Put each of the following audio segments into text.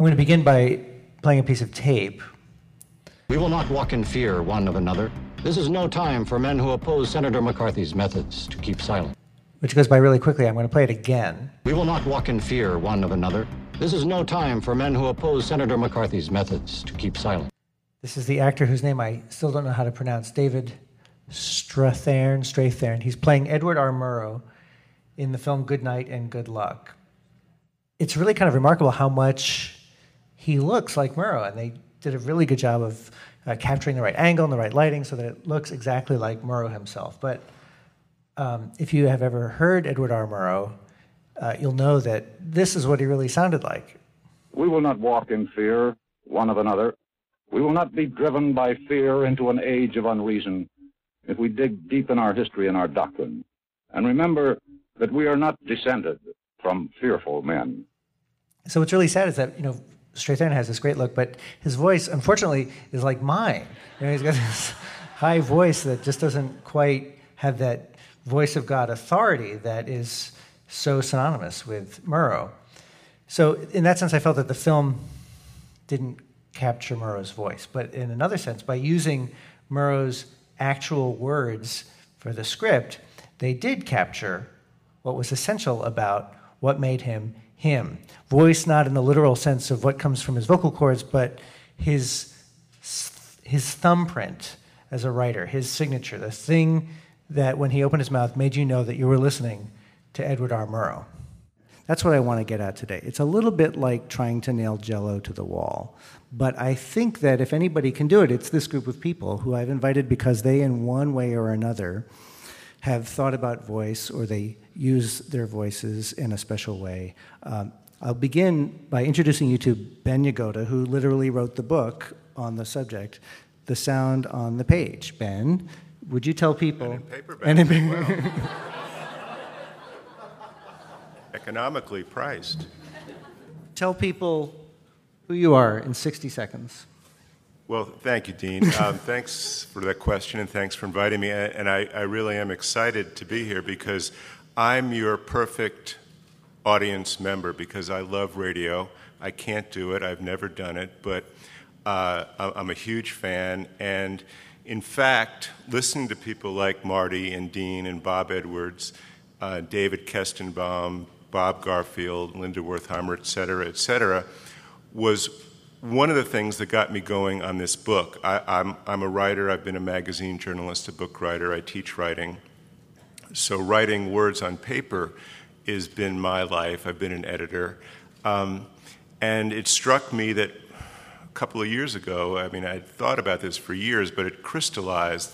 I'm going to begin by playing a piece of tape. We will not walk in fear one of another. This is no time for men who oppose Senator McCarthy's methods to keep silent. Which goes by really quickly. I'm going to play it again. We will not walk in fear one of another. This is no time for men who oppose Senator McCarthy's methods to keep silent. This is the actor whose name I still don't know how to pronounce, David Strathairn. Strathairn. He's playing Edward R. Murrow in the film Good Night and Good Luck. It's really kind of remarkable how much he looks like Murrow, and they did a really good job of uh, capturing the right angle and the right lighting so that it looks exactly like Murrow himself. But um, if you have ever heard Edward R. Murrow, uh, you'll know that this is what he really sounded like. We will not walk in fear one of another. We will not be driven by fear into an age of unreason if we dig deep in our history and our doctrine and remember that we are not descended from fearful men. So what's really sad is that, you know, Strathairn has this great look, but his voice, unfortunately, is like mine. You know, he's got this high voice that just doesn't quite have that voice of God authority that is so synonymous with Murrow. So, in that sense, I felt that the film didn't capture Murrow's voice. But in another sense, by using Murrow's actual words for the script, they did capture what was essential about what made him him. Voice, not in the literal sense of what comes from his vocal cords, but his, his thumbprint as a writer, his signature, the thing that when he opened his mouth made you know that you were listening to Edward R. Murrow. That's what I want to get at today. It's a little bit like trying to nail jello to the wall. But I think that if anybody can do it, it's this group of people who I've invited because they, in one way or another, have thought about voice or they use their voices in a special way. Um, I'll begin by introducing you to Ben Yagoda, who literally wrote the book on the subject, The Sound on the Page. Ben, would you tell people? And in paperback. And in paperback. Well. Economically priced. Tell people who you are in 60 seconds. Well, thank you, Dean. Um, thanks for that question and thanks for inviting me. And I, I, really am excited to be here because I'm your perfect audience member because I love radio. I can't do it, I've never done it, but uh, I'm a huge fan. And in fact, listening to people like Marty and Dean and Bob Edwards, uh, David Kestenbaum, Bob Garfield, Linda Wertheimer, et cetera, et cetera, was one of the things that got me going on this book. I, I'm, I'm a writer, I've been a magazine journalist, a book writer, I teach writing. So, writing words on paper has been my life. I've been an editor. Um, and it struck me that a couple of years ago, I mean, I'd thought about this for years, but it crystallized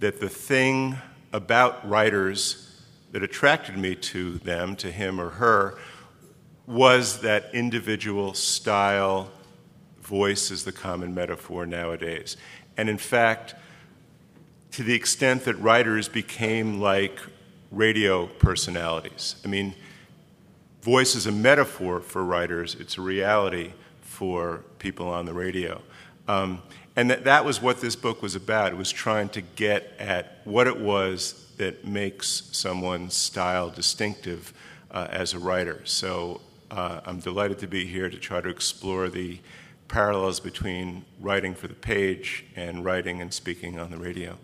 that the thing about writers that attracted me to them, to him or her, was that individual style voice is the common metaphor nowadays. And in fact, to the extent that writers became like radio personalities. I mean, voice is a metaphor for writers, it's a reality for people on the radio. Um, and that, that was what this book was about. It was trying to get at what it was that makes someone's style distinctive uh, as a writer. So uh, I'm delighted to be here to try to explore the parallels between writing for the page and writing and speaking on the radio.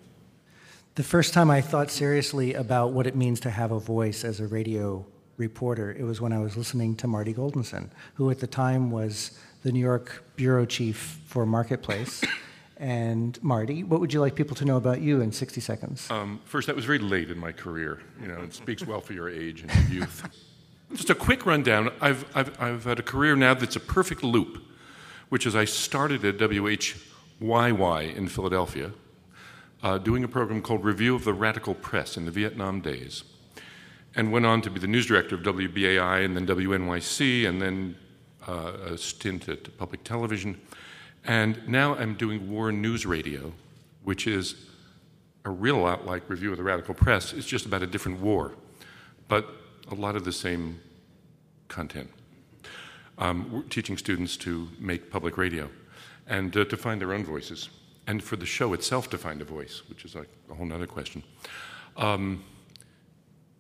The first time I thought seriously about what it means to have a voice as a radio reporter, it was when I was listening to Marty Goldensohn, who at the time was the New York bureau chief for Marketplace. And Marty, what would you like people to know about you in 60 seconds? Um, first, that was very late in my career. You know, it speaks well for your age and your youth. Just a quick rundown. I've, I've, I've had a career now that's a perfect loop which is I started at WHYY in Philadelphia, uh, doing a program called Review of the Radical Press in the Vietnam days, and went on to be the news director of WBAI and then WNYC, and then uh, a stint at public television. And now I'm doing War News Radio, which is a real lot like Review of the Radical Press. It's just about a different war, but a lot of the same content um, teaching students to make public radio and uh, to find their own voices, and for the show itself to find a voice, which is like a whole other question. Um,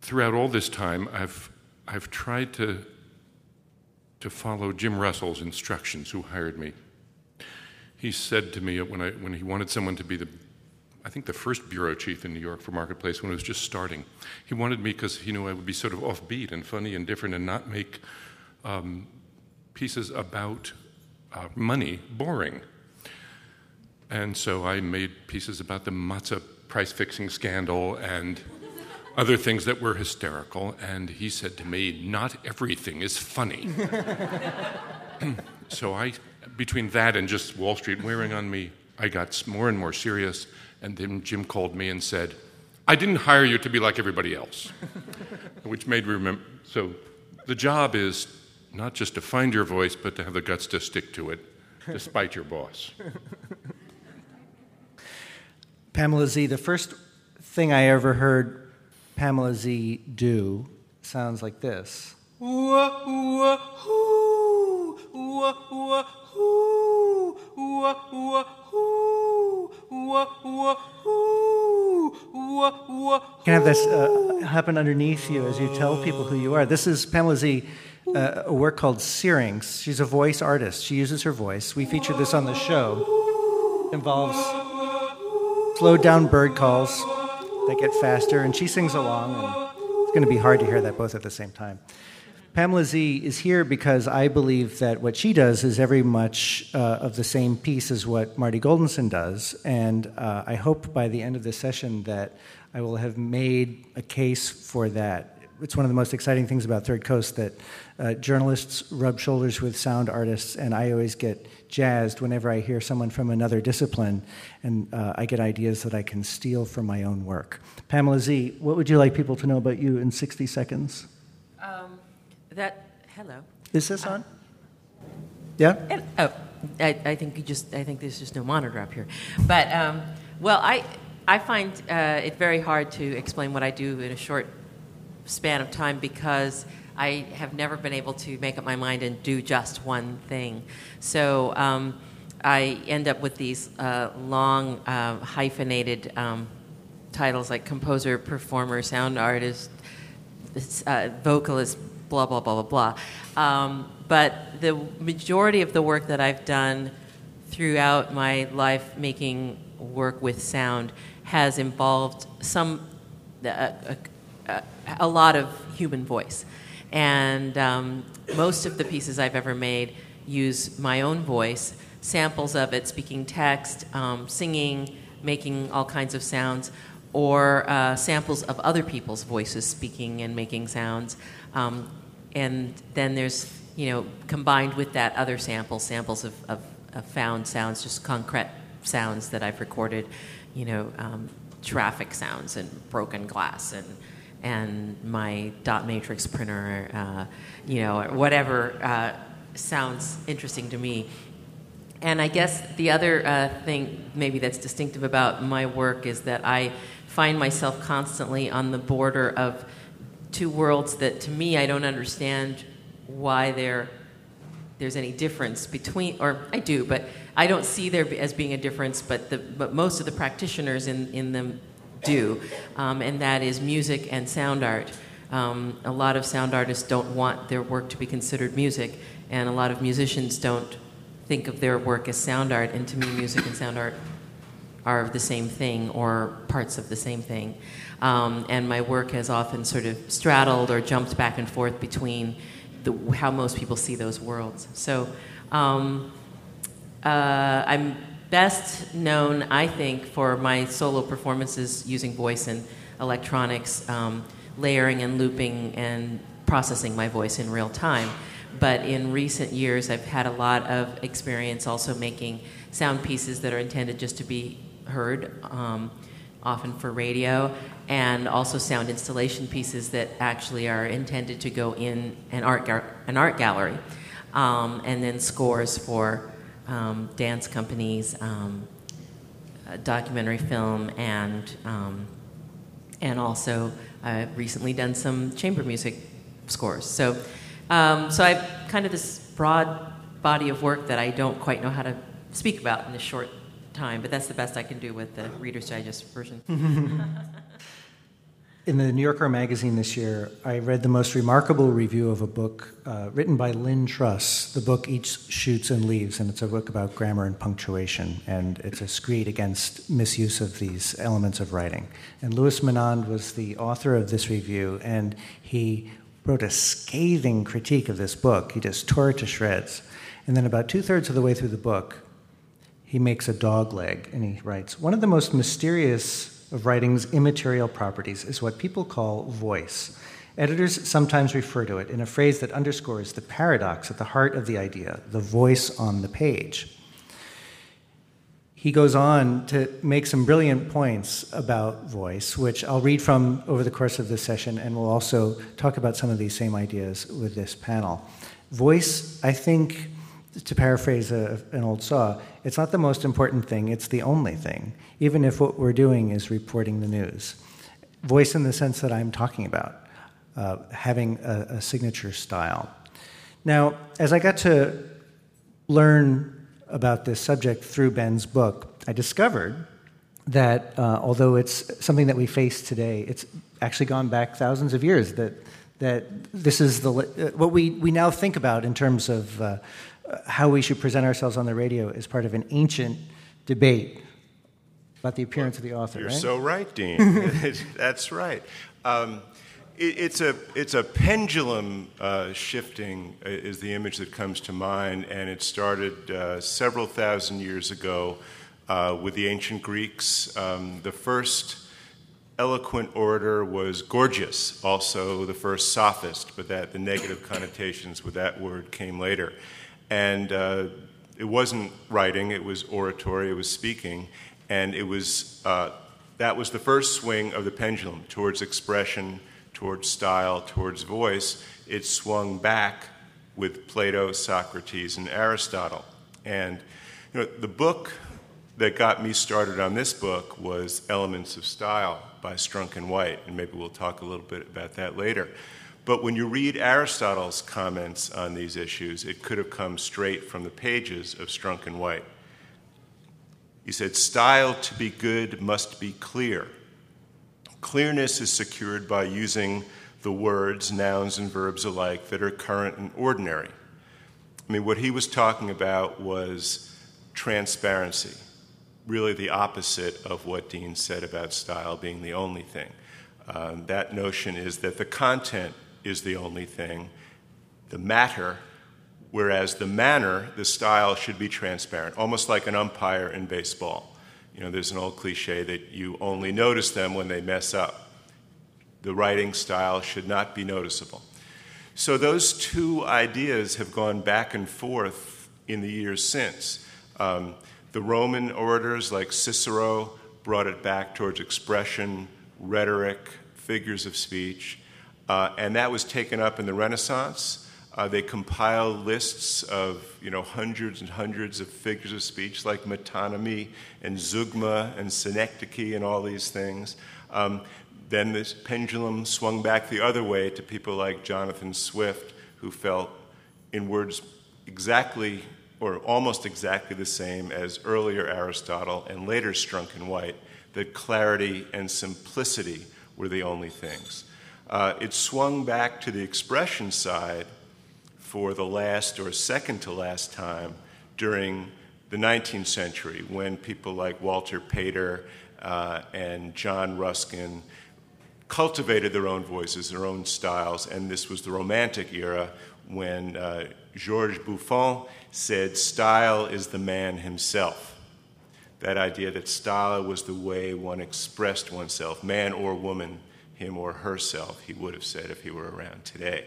throughout all this time, I've, I've tried to to follow Jim Russell's instructions, who hired me. He said to me when, I, when he wanted someone to be the, I think the first bureau chief in New York for Marketplace when it was just starting, he wanted me because he knew I would be sort of offbeat and funny and different and not make um, pieces about uh, money boring. And so I made pieces about the matzah price fixing scandal and other things that were hysterical. And he said to me, Not everything is funny. so I, between that and just Wall Street wearing on me, I got more and more serious. And then Jim called me and said, I didn't hire you to be like everybody else. Which made me remember. So the job is not just to find your voice, but to have the guts to stick to it, despite your boss. Pamela Z, the first thing I ever heard Pamela Z do sounds like this. You can have this uh, happen underneath you as you tell people who you are. This is Pamela Z, uh, a work called Syrinx. She's a voice artist. She uses her voice. We featured this on the show. It involves slowed down bird calls that get faster, and she sings along. And it's going to be hard to hear that both at the same time. Pamela Z is here because I believe that what she does is very much uh, of the same piece as what Marty Goldensohn does, and uh, I hope by the end of this session that I will have made a case for that. It's one of the most exciting things about Third Coast that uh, journalists rub shoulders with sound artists, and I always get jazzed whenever I hear someone from another discipline, and uh, I get ideas that I can steal from my own work. Pamela Z, what would you like people to know about you in 60 seconds? Um, that hello. Is this on? Yeah. And, oh, I, I think you just. I think there's just no monitor up here. But um, well, I I find uh, it very hard to explain what I do in a short span of time because I have never been able to make up my mind and do just one thing. So um, I end up with these uh, long uh, hyphenated um, titles like composer, performer, sound artist, uh, vocalist, blah, blah, blah, blah, blah. Um, but the majority of the work that I've done throughout my life making work with sound has involved some, a, a, a lot of human voice. And um, most of the pieces I've ever made use my own voice, samples of it, speaking text, um, singing, making all kinds of sounds, or uh, samples of other people's voices speaking and making sounds. Um, and then there's, you know, combined with that other samples, samples of, of, of found sounds, just concrete sounds that I've recorded, you know, um, traffic sounds and broken glass and and my dot matrix printer, uh, you know, whatever uh, sounds interesting to me. And I guess the other uh, thing, maybe that's distinctive about my work, is that I find myself constantly on the border of two worlds that, to me, I don't understand why there there's any difference between, or I do, but I don't see there as being a difference. But the but most of the practitioners in in the do, um, and that is music and sound art. Um, a lot of sound artists don't want their work to be considered music, and a lot of musicians don't think of their work as sound art. And to me, music and sound art are the same thing or parts of the same thing. Um, and my work has often sort of straddled or jumped back and forth between the, how most people see those worlds. So um, uh, I'm best known, I think, for my solo performances using voice and electronics, um, layering and looping and processing my voice in real time. But in recent years, I've had a lot of experience also making sound pieces that are intended just to be heard, um, often for radio, and also sound installation pieces that actually are intended to go in an art, gar- an art gallery, um, and then scores for um, dance companies, um, documentary film, and um, and also I've recently done some chamber music scores. So, um, so I've kind of this broad body of work that I don't quite know how to speak about in this short time, but that's the best I can do with the Reader's Digest version. in the New Yorker magazine this year, I read the most remarkable review of a book uh, written by Lynn Truss. The book Eats Shoots and Leaves, and it's a book about grammar and punctuation, and it's a screed against misuse of these elements of writing. And Louis Menand was the author of this review, and he wrote a scathing critique of this book. He just tore it to shreds. And then, about two thirds of the way through the book, he makes a dog leg and he writes One of the most mysterious of writing's immaterial properties is what people call voice. Editors sometimes refer to it in a phrase that underscores the paradox at the heart of the idea the voice on the page. He goes on to make some brilliant points about voice, which I'll read from over the course of this session, and we'll also talk about some of these same ideas with this panel. Voice, I think, to paraphrase a, an old saw, it's not the most important thing, it's the only thing, even if what we're doing is reporting the news. Voice in the sense that I'm talking about, uh, having a, a signature style. Now, as I got to learn about this subject through Ben's book, I discovered that uh, although it's something that we face today, it's actually gone back thousands of years. That that this is the uh, what we we now think about in terms of uh, how we should present ourselves on the radio is part of an ancient debate about the appearance well, of the author. You're right? so right, Dean. That's right. Um, it, it's a it's a pendulum uh, shifting uh, is the image that comes to mind, and it started uh, several thousand years ago uh, with the ancient Greeks. Um, the first eloquent orator was Gorgias, also the first sophist, but that the negative connotations with that word came later. And uh, it wasn't writing, it was oratory, it was speaking. And it was, uh, that was the first swing of the pendulum towards expression, towards style, towards voice. It swung back with Plato, Socrates, and Aristotle. And you know, the book that got me started on this book was Elements of Style by Strunk and White, and maybe we'll talk a little bit about that later. But when you read Aristotle's comments on these issues, it could have come straight from the pages of Strunk and White. He said, Style to be good must be clear. Clearness is secured by using the words, nouns, and verbs alike that are current and ordinary. I mean, what he was talking about was transparency, really the opposite of what Dean said about style being the only thing. Um, that notion is that the content is the only thing. The matter, whereas the manner, the style should be transparent, almost like an umpire in baseball. You know, there's an old cliche that you only notice them when they mess up. The writing style should not be noticeable. So those two ideas have gone back and forth in the years since. Um, the Roman orators like Cicero brought it back towards expression, rhetoric, figures of speech. Uh, and that was taken up in the Renaissance. Uh, they compiled lists of you know hundreds and hundreds of figures of speech like metonymy and zeugma and synecdoche and all these things. Um, then this pendulum swung back the other way to people like Jonathan Swift, who felt in words exactly or almost exactly the same as earlier Aristotle and later Strunk and White, that clarity and simplicity were the only things. Uh, it swung back to the expression side for the last or second to last time during the 19th century when people like Walter Pater uh, and John Ruskin cultivated their own voices, their own styles, and this was the Romantic era when uh, Georges Buffon said, Style is the man himself. That idea that style was the way one expressed oneself, man or woman him or herself, he would have said if he were around today.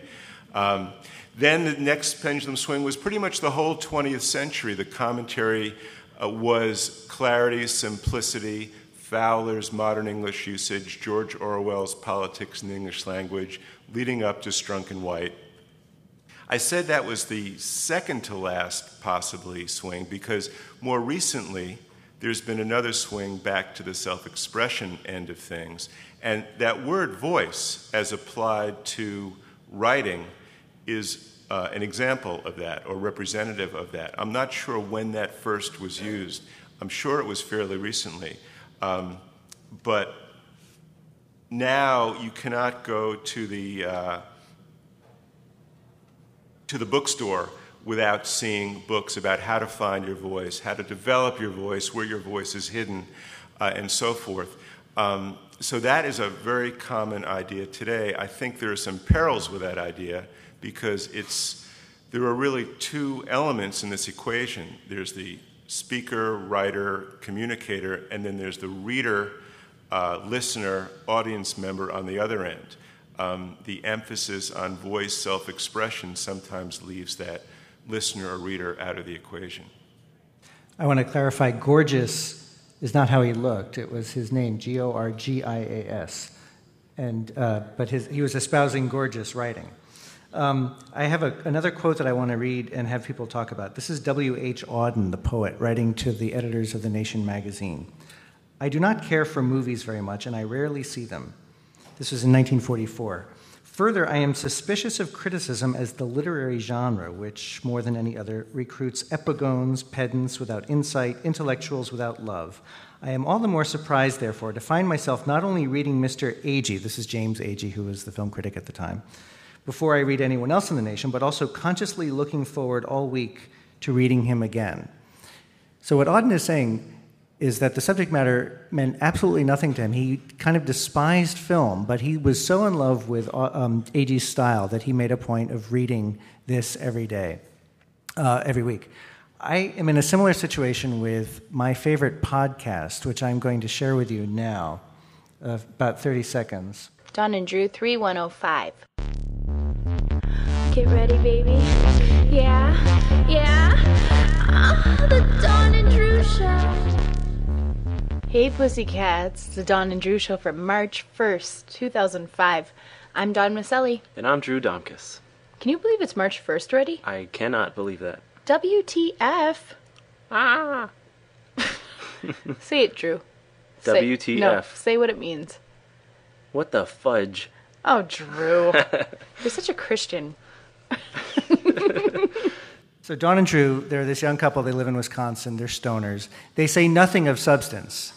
Um, then the next pendulum swing was pretty much the whole 20th century. The commentary uh, was clarity, simplicity, Fowler's modern English usage, George Orwell's politics in the English language, leading up to Strunk and White. I said that was the second to last, possibly, swing because more recently, there's been another swing back to the self expression end of things. And that word voice, as applied to writing, is uh, an example of that or representative of that. I'm not sure when that first was used. I'm sure it was fairly recently. Um, but now you cannot go to the uh, to the bookstore without seeing books about how to find your voice, how to develop your voice, where your voice is hidden, uh, and so forth. Um, so that is a very common idea today. I think there are some perils with that idea because it's there are really two elements in this equation. There's the speaker, writer, communicator, and then there's the reader, uh, listener, audience member on the other end. Um, the emphasis on voice self expression sometimes leaves that listener or reader out of the equation. I want to clarify gorgeous is not how he looked, it was his name, G O R G I A S. And, uh, but his, he was espousing gorgeous writing. Um, I have a, another quote that I want to read and have people talk about. This is W.H. Auden, the poet, writing to the editors of The Nation magazine. I do not care for movies very much, and I rarely see them. This was in 1944. Further, I am suspicious of criticism as the literary genre, which, more than any other, recruits epigones, pedants without insight, intellectuals without love. I am all the more surprised, therefore, to find myself not only reading Mr. Agee, this is James Agee, who was the film critic at the time, before I read anyone else in the nation, but also consciously looking forward all week to reading him again. So, what Auden is saying is that the subject matter meant absolutely nothing to him. He kind of despised film, but he was so in love with uh, um, Agee's style that he made a point of reading this every day, uh, every week. I am in a similar situation with my favorite podcast, which I'm going to share with you now, uh, about 30 seconds. Don and Drew 3105. Get ready, baby. Yeah, yeah. Ah, the Don and Drew Show. Hey, Pussycats. It's the Don and Drew Show for March 1st, 2005. I'm Don Maselli. And I'm Drew Domkus. Can you believe it's March 1st already? I cannot believe that. WTF. Ah. say it, Drew. Say, WTF. No, say what it means. What the fudge? Oh, Drew. You're such a Christian. So Don and Drew, they're this young couple. They live in Wisconsin. They're stoners. They say nothing of substance.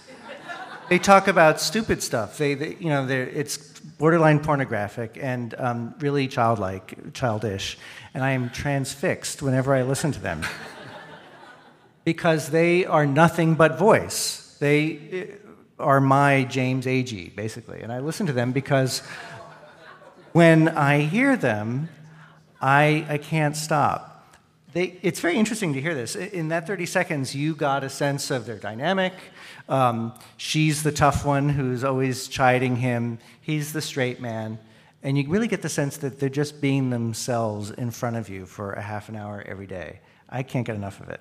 They talk about stupid stuff. They, they you know, it's borderline pornographic and um, really childlike, childish. And I am transfixed whenever I listen to them because they are nothing but voice. They uh, are my James Agee, basically. And I listen to them because when I hear them, I, I can't stop. They, it's very interesting to hear this. In that 30 seconds, you got a sense of their dynamic. Um, she's the tough one who's always chiding him, he's the straight man. And you really get the sense that they're just being themselves in front of you for a half an hour every day. I can't get enough of it.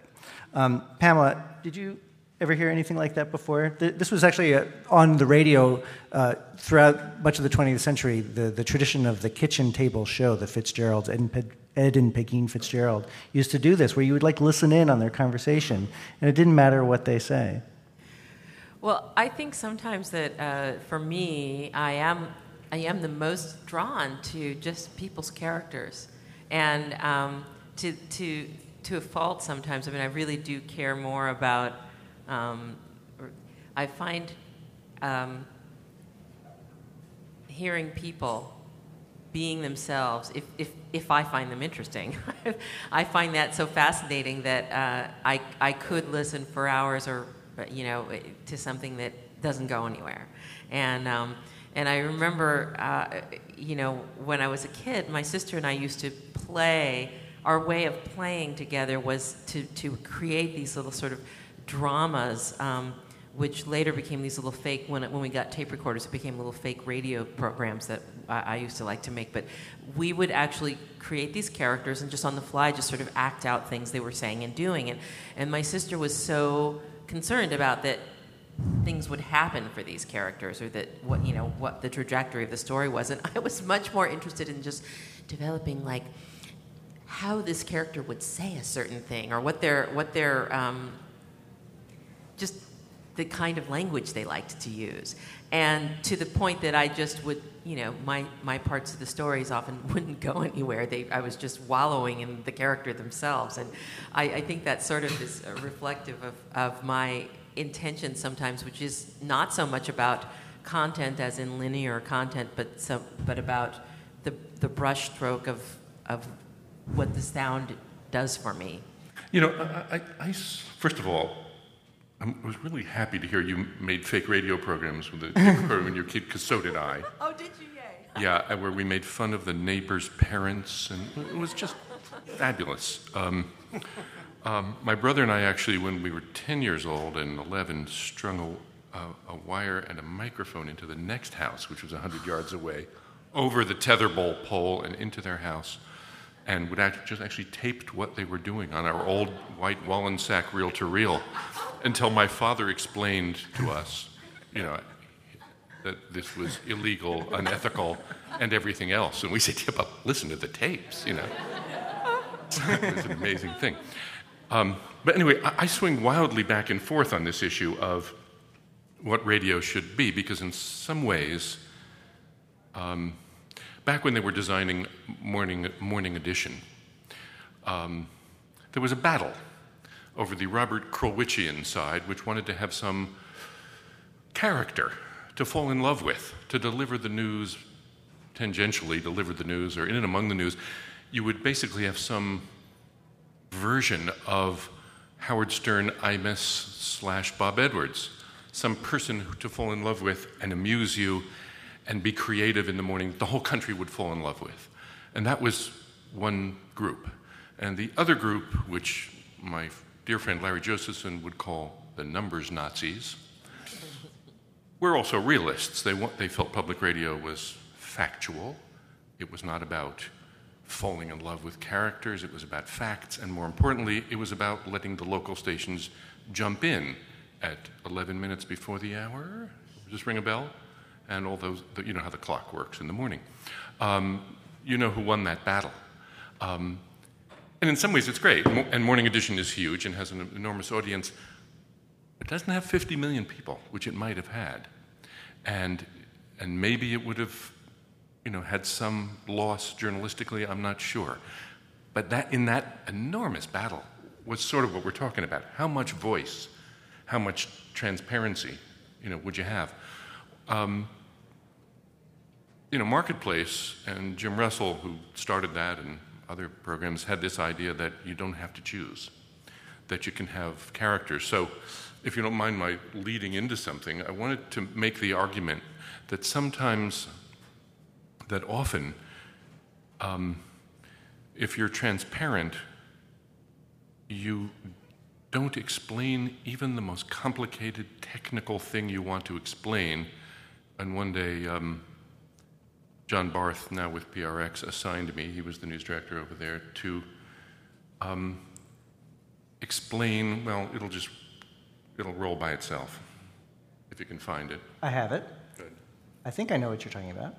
Um, Pamela, did you ever hear anything like that before? This was actually uh, on the radio uh, throughout much of the 20th century, the, the tradition of the kitchen table show, the Fitzgeralds, Ed, Ed and Fitzgerald used to do this, where you would like listen in on their conversation, and it didn't matter what they say. Well, I think sometimes that uh, for me, I am I am the most drawn to just people's characters, and um, to to to a fault sometimes. I mean, I really do care more about. Um, I find um, hearing people being themselves, if, if, if I find them interesting. I find that so fascinating that uh, I, I could listen for hours or, you know, to something that doesn't go anywhere. And, um, and I remember, uh, you know, when I was a kid, my sister and I used to play. Our way of playing together was to, to create these little sort of dramas um, which later became these little fake, when, when we got tape recorders, it became little fake radio programs that I, I, used to like to make. But we would actually create these characters and just on the fly just sort of act out things they were saying and doing. And, and my sister was so concerned about that things would happen for these characters or that what, you know, what the trajectory of the story was. And I was much more interested in just developing like how this character would say a certain thing or what their, what their um, just the kind of language they liked to use. And to the point that I just would, you know, my, my parts of the stories often wouldn't go anywhere. They, I was just wallowing in the character themselves. And I, I think that sort of is uh, reflective of, of my intention sometimes, which is not so much about content as in linear content, but some, but about the the brushstroke of of what the sound does for me. You know, I, I, I first of all, I was really happy to hear you made fake radio programs with the when you were kid, because so did I. Oh, did you? Yay! Yeah, uh, where we made fun of the neighbors' parents, and it was just fabulous. Um, um, my brother and I actually, when we were 10 years old and 11, strung a, a, a wire and a microphone into the next house, which was 100 yards away, over the tetherball pole and into their house, and would act, just actually taped what they were doing on our old white Wollensak reel to reel until my father explained to us, you know, that this was illegal, unethical, and everything else. And we said, yeah, but listen to the tapes, you know. it was an amazing thing. Um, but anyway, I, I swing wildly back and forth on this issue of what radio should be, because in some ways, um, back when they were designing Morning, morning Edition, um, there was a battle over the Robert Krulwickian side, which wanted to have some character to fall in love with, to deliver the news, tangentially deliver the news, or in and among the news. You would basically have some version of Howard Stern, Imus slash Bob Edwards, some person to fall in love with and amuse you and be creative in the morning, the whole country would fall in love with. And that was one group. And the other group, which my dear friend Larry Josephson would call the numbers Nazis, were also realists. They, they felt public radio was factual, it was not about falling in love with characters, it was about facts, and more importantly, it was about letting the local stations jump in at 11 minutes before the hour. Just ring a bell? And all those, you know how the clock works in the morning. Um, you know who won that battle. Um, and in some ways, it's great. And Morning Edition is huge and has an enormous audience. It doesn't have 50 million people, which it might have had. And, and maybe it would have you know, had some loss journalistically, I'm not sure. But that, in that enormous battle was sort of what we're talking about. How much voice, how much transparency, you know, would you have? Um, you know, Marketplace and Jim Russell, who started that and other programs, had this idea that you don't have to choose, that you can have characters. So, if you don't mind my leading into something, I wanted to make the argument that sometimes, that often, um, if you're transparent, you don't explain even the most complicated technical thing you want to explain. And one day, um, John Barth, now with PRX, assigned me, he was the news director over there, to um, explain, well, it'll just, it'll roll by itself, if you can find it. I have it. Good. I think I know what you're talking about.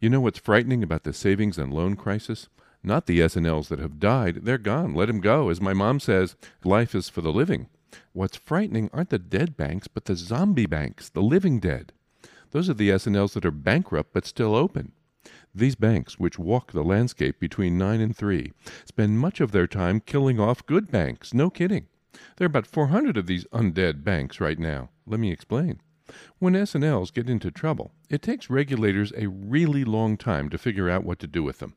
You know what's frightening about the savings and loan crisis? Not the S&Ls that have died. They're gone. Let 'em go. As my mom says, life is for the living. What's frightening aren't the dead banks, but the zombie banks, the living dead. Those are the S&Ls that are bankrupt but still open. These banks, which walk the landscape between 9 and 3, spend much of their time killing off good banks. No kidding. There are about 400 of these undead banks right now. Let me explain. When S&Ls get into trouble, it takes regulators a really long time to figure out what to do with them.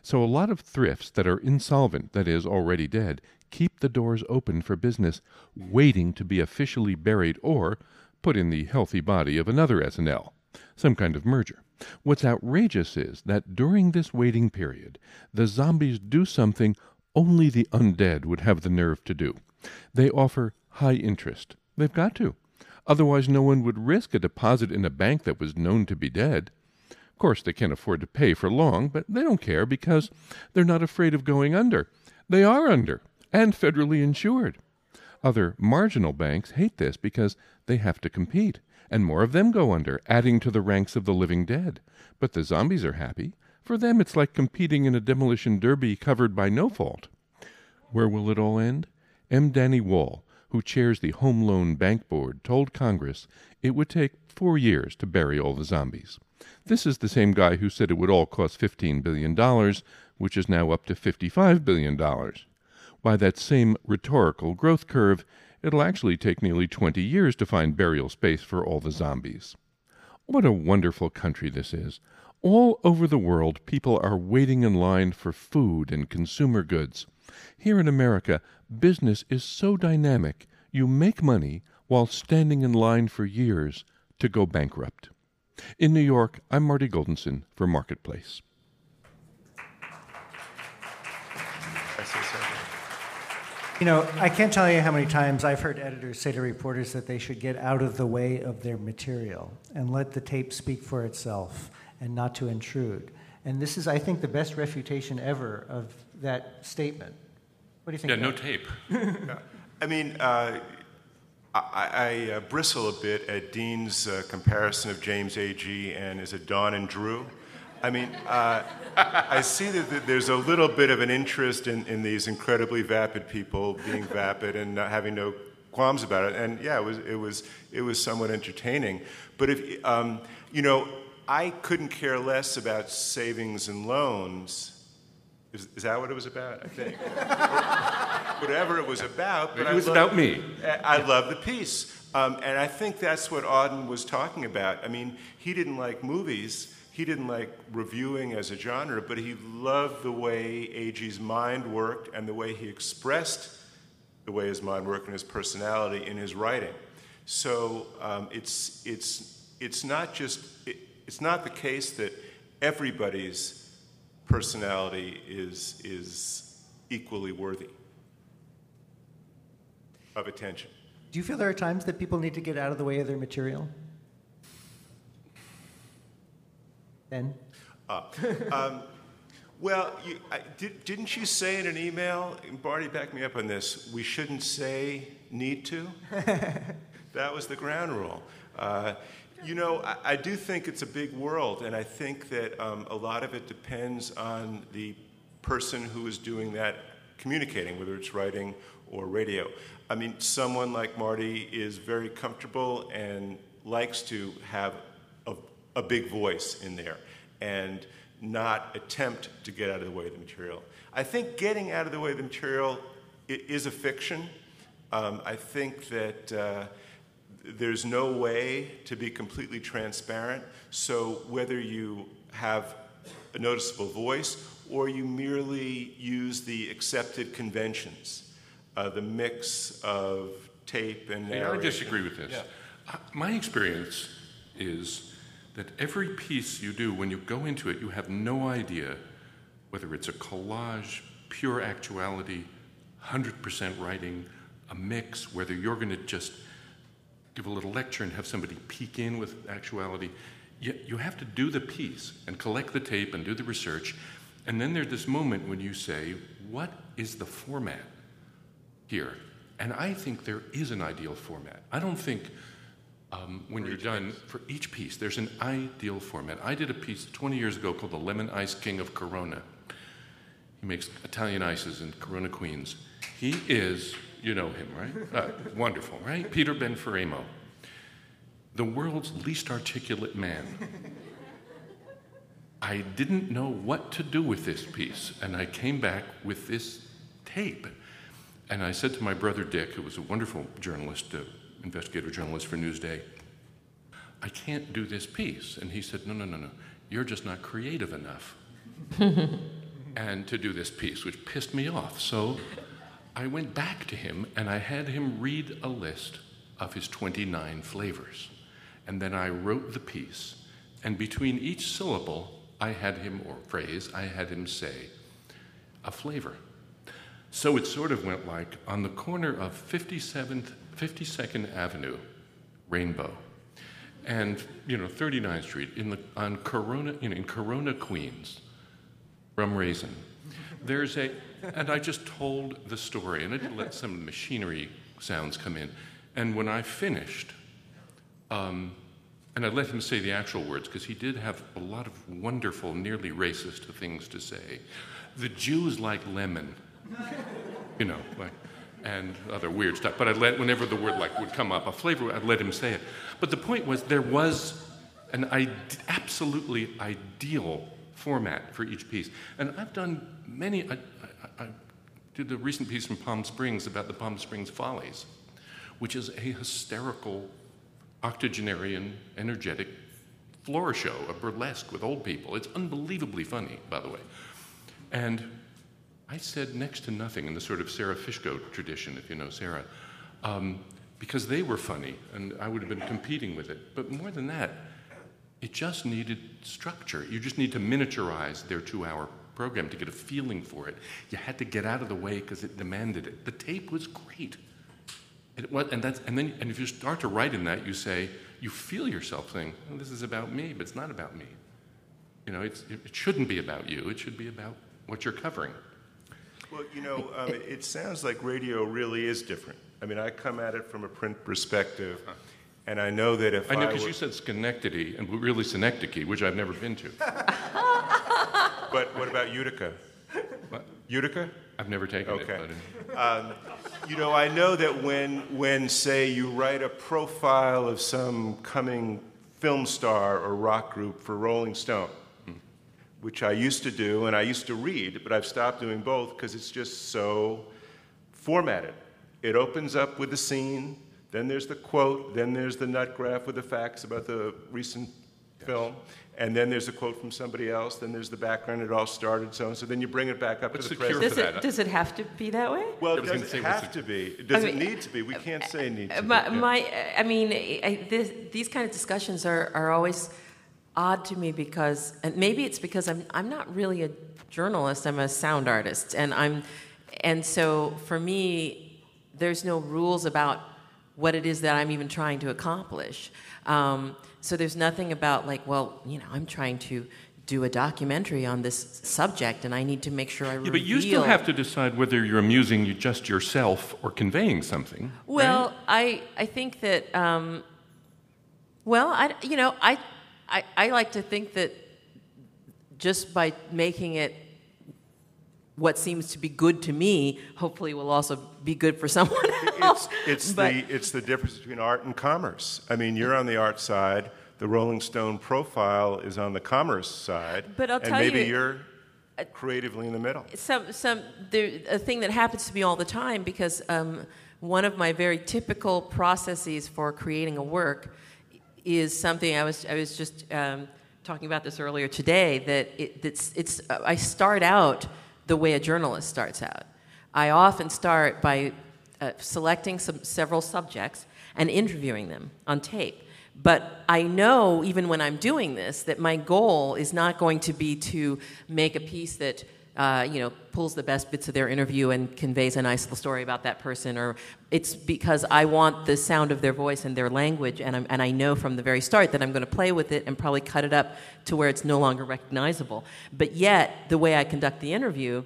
So a lot of thrifts that are insolvent, that is, already dead, keep the doors open for business, waiting to be officially buried or put in the healthy body of another S&L, some kind of merger. What's outrageous is that during this waiting period, the zombies do something only the undead would have the nerve to do. They offer high interest. They've got to. Otherwise, no one would risk a deposit in a bank that was known to be dead. Of course, they can't afford to pay for long, but they don't care because they're not afraid of going under. They are under and federally insured. Other marginal banks hate this because they have to compete, and more of them go under, adding to the ranks of the living dead. But the zombies are happy. For them, it's like competing in a demolition derby covered by no fault. Where will it all end? M. Danny Wall, who chairs the Home Loan Bank Board, told Congress it would take four years to bury all the zombies. This is the same guy who said it would all cost $15 billion, which is now up to $55 billion. By that same rhetorical growth curve, it'll actually take nearly 20 years to find burial space for all the zombies. What a wonderful country this is. All over the world, people are waiting in line for food and consumer goods. Here in America, business is so dynamic, you make money while standing in line for years to go bankrupt. In New York, I'm Marty Goldensohn for Marketplace. You know, I can't tell you how many times I've heard editors say to reporters that they should get out of the way of their material and let the tape speak for itself and not to intrude. And this is, I think, the best refutation ever of that statement. What do you think? Yeah, no Matt? tape. I mean, uh, I, I uh, bristle a bit at Dean's uh, comparison of James Agee and is it Don and Drew? I mean, uh, I see that there's a little bit of an interest in, in these incredibly vapid people being vapid and not having no qualms about it. And yeah, it was, it was, it was somewhat entertaining. But if, um, you know, I couldn't care less about savings and loans. Is, is that what it was about? I think. Whatever it was about. But It I was love- about me. I love the piece. Um, and I think that's what Auden was talking about. I mean, he didn't like movies, he didn't like reviewing as a genre, but he loved the way Agee's mind worked and the way he expressed the way his mind worked and his personality in his writing. So um, it's, it's, it's not just, it, it's not the case that everybody's personality is, is equally worthy of attention. Do you feel there are times that people need to get out of the way of their material? Uh, um, well, you, I, did, didn't you say in an email, and Marty, back me up on this, we shouldn't say need to? that was the ground rule. Uh, you know, I, I do think it's a big world, and I think that um, a lot of it depends on the person who is doing that communicating, whether it's writing or radio. I mean, someone like Marty is very comfortable and likes to have a, a big voice in there and not attempt to get out of the way of the material. I think getting out of the way of the material is a fiction. Um, I think that uh, there's no way to be completely transparent. So whether you have a noticeable voice or you merely use the accepted conventions, uh, the mix of tape and Yeah, I disagree with this. Uh, My experience is that every piece you do, when you go into it, you have no idea whether it's a collage, pure actuality, 100% writing, a mix, whether you're going to just give a little lecture and have somebody peek in with actuality. You, you have to do the piece and collect the tape and do the research. And then there's this moment when you say, What is the format here? And I think there is an ideal format. I don't think um, when you're done for each piece, there's an ideal format. I did a piece 20 years ago called The Lemon Ice King of Corona. He makes Italian ices in Corona, Queens. He is, you know him, right? Uh, wonderful, right? Peter Benfaremo, the world's least articulate man. I didn't know what to do with this piece, and I came back with this tape. And I said to my brother Dick, who was a wonderful journalist, uh, investigative journalist for Newsday, I can't do this piece. And he said, No, no, no, no. You're just not creative enough. and to do this piece, which pissed me off. So I went back to him and I had him read a list of his 29 flavors. And then I wrote the piece. And between each syllable, I had him, or phrase, I had him say a flavor. So it sort of went like on the corner of 57th, 52nd Avenue, Rainbow, and you know 39th Street in the on Corona, you know, in Corona, Queens, rum raisin. There's a, and I just told the story, and I let some machinery sounds come in, and when I finished, um, and I let him say the actual words because he did have a lot of wonderful, nearly racist things to say. The Jews like lemon, you know, like, and other weird stuff. But I let whenever the word like would come up, a flavor, I'd let him say it. But the point was there was an absolutely ideal format for each piece, and I've done many. I, I, I did a recent piece from Palm Springs about the Palm Springs Follies, which is a hysterical octogenarian, energetic floor show, a burlesque with old people. It's unbelievably funny, by the way. And I said next to nothing in the sort of Sarah Fishko tradition, if you know Sarah, um, because they were funny and I would have been competing with it. But more than that, it just needed structure. You just need to miniaturize their two hour program to get a feeling for it. You had to get out of the way because it demanded it. The tape was great. It was, and, that's, and then and if you start to write in that, you say, you feel yourself saying, this is about me, but it's not about me. You know, it shouldn't be about you. It should be about what you're covering. Well, you know, um, it, it sounds like radio really is different. I mean, I come at it from a print perspective, and I know that if I know because you said Schenectady and really Synecdoche, which I've never been to. but what about Utica? What? Utica? I've never taken Okay. it. But Um, you know, I know that when, when, say, you write a profile of some coming film star or rock group for Rolling Stone, which I used to do and I used to read, but I've stopped doing both because it's just so formatted. It opens up with the scene, then there's the quote, then there's the nut graph with the facts about the recent film, and then there's a quote from somebody else, then there's the background, it all started, so and so, then you bring it back up What's to the the present. Does it, does it have to be that way? Well, I it doesn't have the- to be. It doesn't I mean, need to be. We can't say need to. My, be. my, I mean, I, this, these kind of discussions are, are always odd to me because, and maybe it's because I'm, I'm not really a journalist, I'm a sound artist. And, I'm, and so for me, there's no rules about what it is that I'm even trying to accomplish. Um, so there's nothing about, like, well, you know, I'm trying to do a documentary on this subject and I need to make sure I Yeah, but you still have to decide whether you're amusing you just yourself or conveying something. Well, I I think that um, well, I you know I, I I like to think that just by making it what seems to be good to me, hopefully will also be good for someone else. It's, it's, the, it's the difference between art and commerce. I mean, you're on the art side. The Rolling Stone profile is on the commerce side. But I'll and tell maybe you- you're creatively in the middle. some some there, a thing that happens to me all the time because um, one of my very typical processes for creating a work is something I was I was just um, talking about this earlier today that it, it's it's uh, I start out the way a journalist starts out. I often start by uh, selecting some several subjects and interviewing them on tape. But I know, even when I'm doing this, that my goal is not going to be to make a piece that uh, you know pulls the best bits of their interview and conveys a nice little story about that person. Or it's because I want the sound of their voice and their language, and, I'm, and I know from the very start that I'm going to play with it and probably cut it up to where it's no longer recognizable. But yet, the way I conduct the interview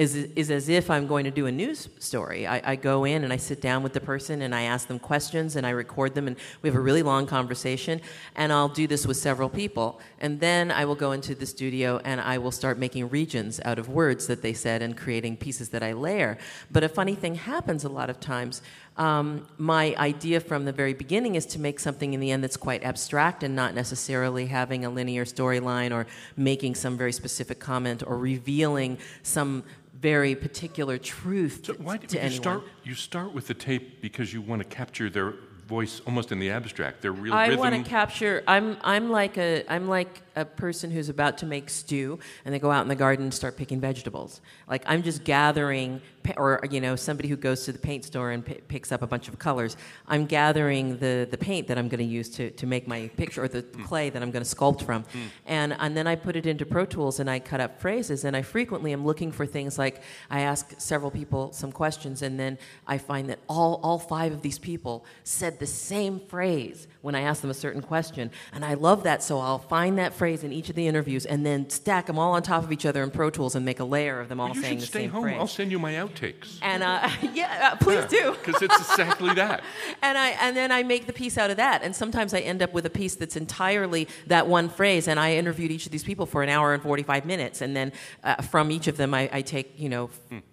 is, is as if I'm going to do a news story. I, I go in and I sit down with the person and I ask them questions and I record them and we have a really long conversation. And I'll do this with several people. And then I will go into the studio and I will start making regions out of words that they said and creating pieces that I layer. But a funny thing happens a lot of times. Um, my idea from the very beginning is to make something in the end that's quite abstract and not necessarily having a linear storyline or making some very specific comment or revealing some very particular truth So why to you anyone. start? You start with the tape because you want to capture their voice almost in the abstract, their real I want to capture. I'm I'm like a I'm like a person who's about to make stew, and they go out in the garden and start picking vegetables. Like I'm just gathering, or you know, somebody who goes to the paint store and p- picks up a bunch of colors. I'm gathering the the paint that I'm going to use to to make my picture, or the Hmm. clay that I'm going to sculpt from, and and then I put it into Pro Tools and I cut up phrases, and I frequently am looking for things like I ask several people some questions, and then I find that all all five of these people said the same phrase when I ask them a certain question, and I love that. So I'll find that phrase in each of the interviews, and then stack them all on top of each other in Pro Tools and make a layer of them all you saying the stay same home. phrase. I'll send you my outtakes. and uh, yeah, uh, please do. Because it's exactly that. and I and then I make the piece out of that. And sometimes I end up with a piece that's entirely that one phrase. And I interviewed each of these people for an hour and forty five minutes, and then uh, from each of them I, I take you know.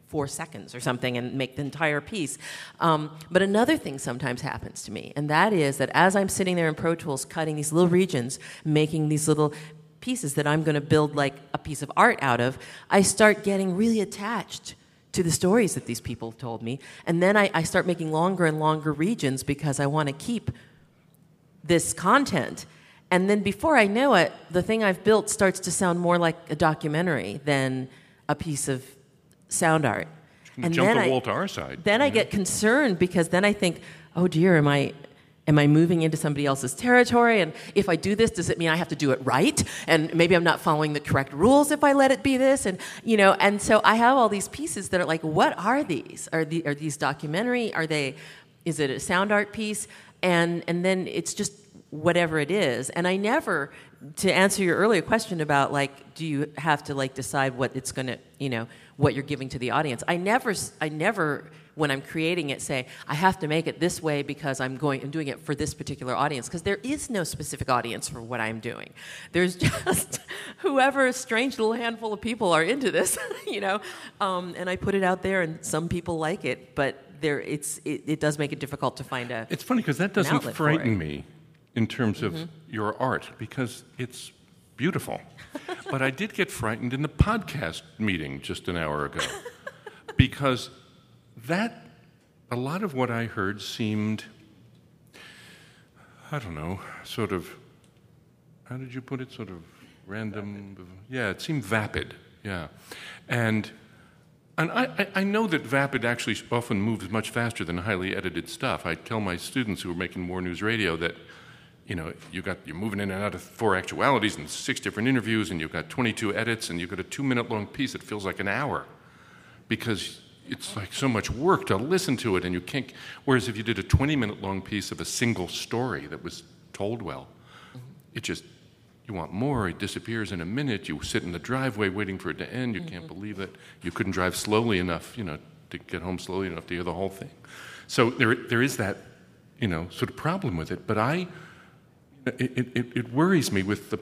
Four seconds or something and make the entire piece. Um, but another thing sometimes happens to me, and that is that as I'm sitting there in Pro Tools cutting these little regions, making these little pieces that I'm going to build like a piece of art out of, I start getting really attached to the stories that these people told me. And then I, I start making longer and longer regions because I want to keep this content. And then before I know it, the thing I've built starts to sound more like a documentary than a piece of sound art. And jump the wall to our side. Then I get concerned because then I think, oh dear, am I am I moving into somebody else's territory? And if I do this, does it mean I have to do it right? And maybe I'm not following the correct rules if I let it be this. And you know, and so I have all these pieces that are like, what are these? Are the are these documentary? Are they? Is it a sound art piece? And and then it's just whatever it is. And I never, to answer your earlier question about like, do you have to like decide what it's going to, you know, what you're giving to the audience? I never, I never, when I'm creating it, say I have to make it this way because I'm going, I'm doing it for this particular audience because there is no specific audience for what I'm doing. There's just whoever a strange little handful of people are into this, you know, um, and I put it out there, and some people like it, but there, it's, it, it does make it difficult to find a. It's funny because that doesn't frighten me in terms of mm-hmm. your art because it's beautiful. But I did get frightened in the podcast meeting just an hour ago because that, a lot of what I heard seemed, I don't know, sort of, how did you put it? Sort of random. Yeah, it seemed vapid. Yeah. And and I, I, know that Vapid actually often moves much faster than highly edited stuff. I tell my students who are making more news radio that you know, you got you're moving in and out of four actualities and six different interviews, and you've got 22 edits, and you've got a two-minute long piece that feels like an hour, because it's like so much work to listen to it, and you can't. Whereas if you did a 20-minute long piece of a single story that was told well, it just you want more. It disappears in a minute. You sit in the driveway waiting for it to end. You mm-hmm. can't believe it. You couldn't drive slowly enough, you know, to get home slowly enough to hear the whole thing. So there, there is that, you know, sort of problem with it. But I it, it, it worries me with the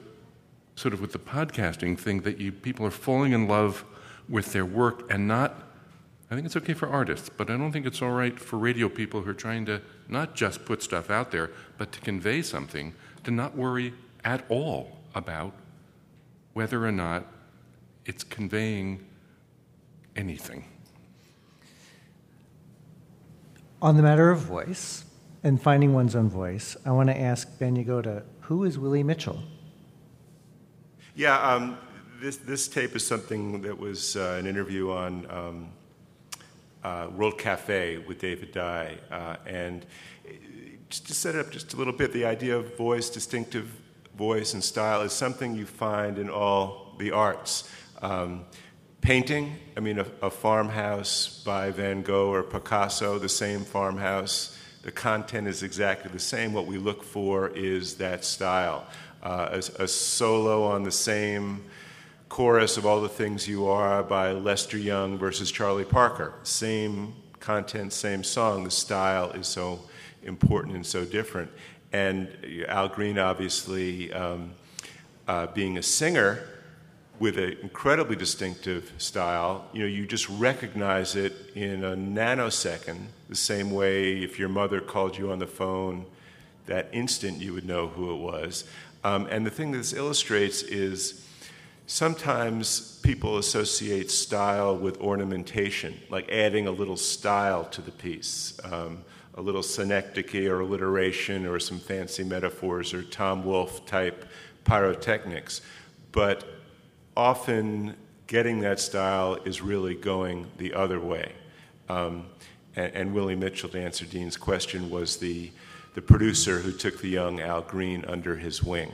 sort of with the podcasting thing that you people are falling in love with their work and not I think it's okay for artists, but I don't think it's all right for radio people who are trying to not just put stuff out there, but to convey something, to not worry at all about whether or not it's conveying anything. On the matter of voice, and finding one's own voice, I want to ask Ben Yagoda, who is Willie Mitchell? Yeah, um, this, this tape is something that was uh, an interview on um, uh, World Cafe with David Dye. Uh, and just to set it up just a little bit, the idea of voice, distinctive voice and style is something you find in all the arts. Um, painting, I mean, a, a farmhouse by Van Gogh or Picasso, the same farmhouse the content is exactly the same. What we look for is that style. Uh, a, a, solo on the same chorus of All the Things You Are by Lester Young versus Charlie Parker. Same content, same song. The style is so important and so different. And Al Green, obviously, um, uh, being a singer, with an incredibly distinctive style. You know, you just recognize it in a nanosecond, the same way if your mother called you on the phone, that instant you would know who it was. Um, and the thing this illustrates is sometimes people associate style with ornamentation, like adding a little style to the piece. Um, a little synecdoche or alliteration or some fancy metaphors or Tom Wolfe type pyrotechnics. But often getting that style is really going the other way. Um, and, and, Willie Mitchell, to answer Dean's question, was the, the producer who took the young Al Green under his wing.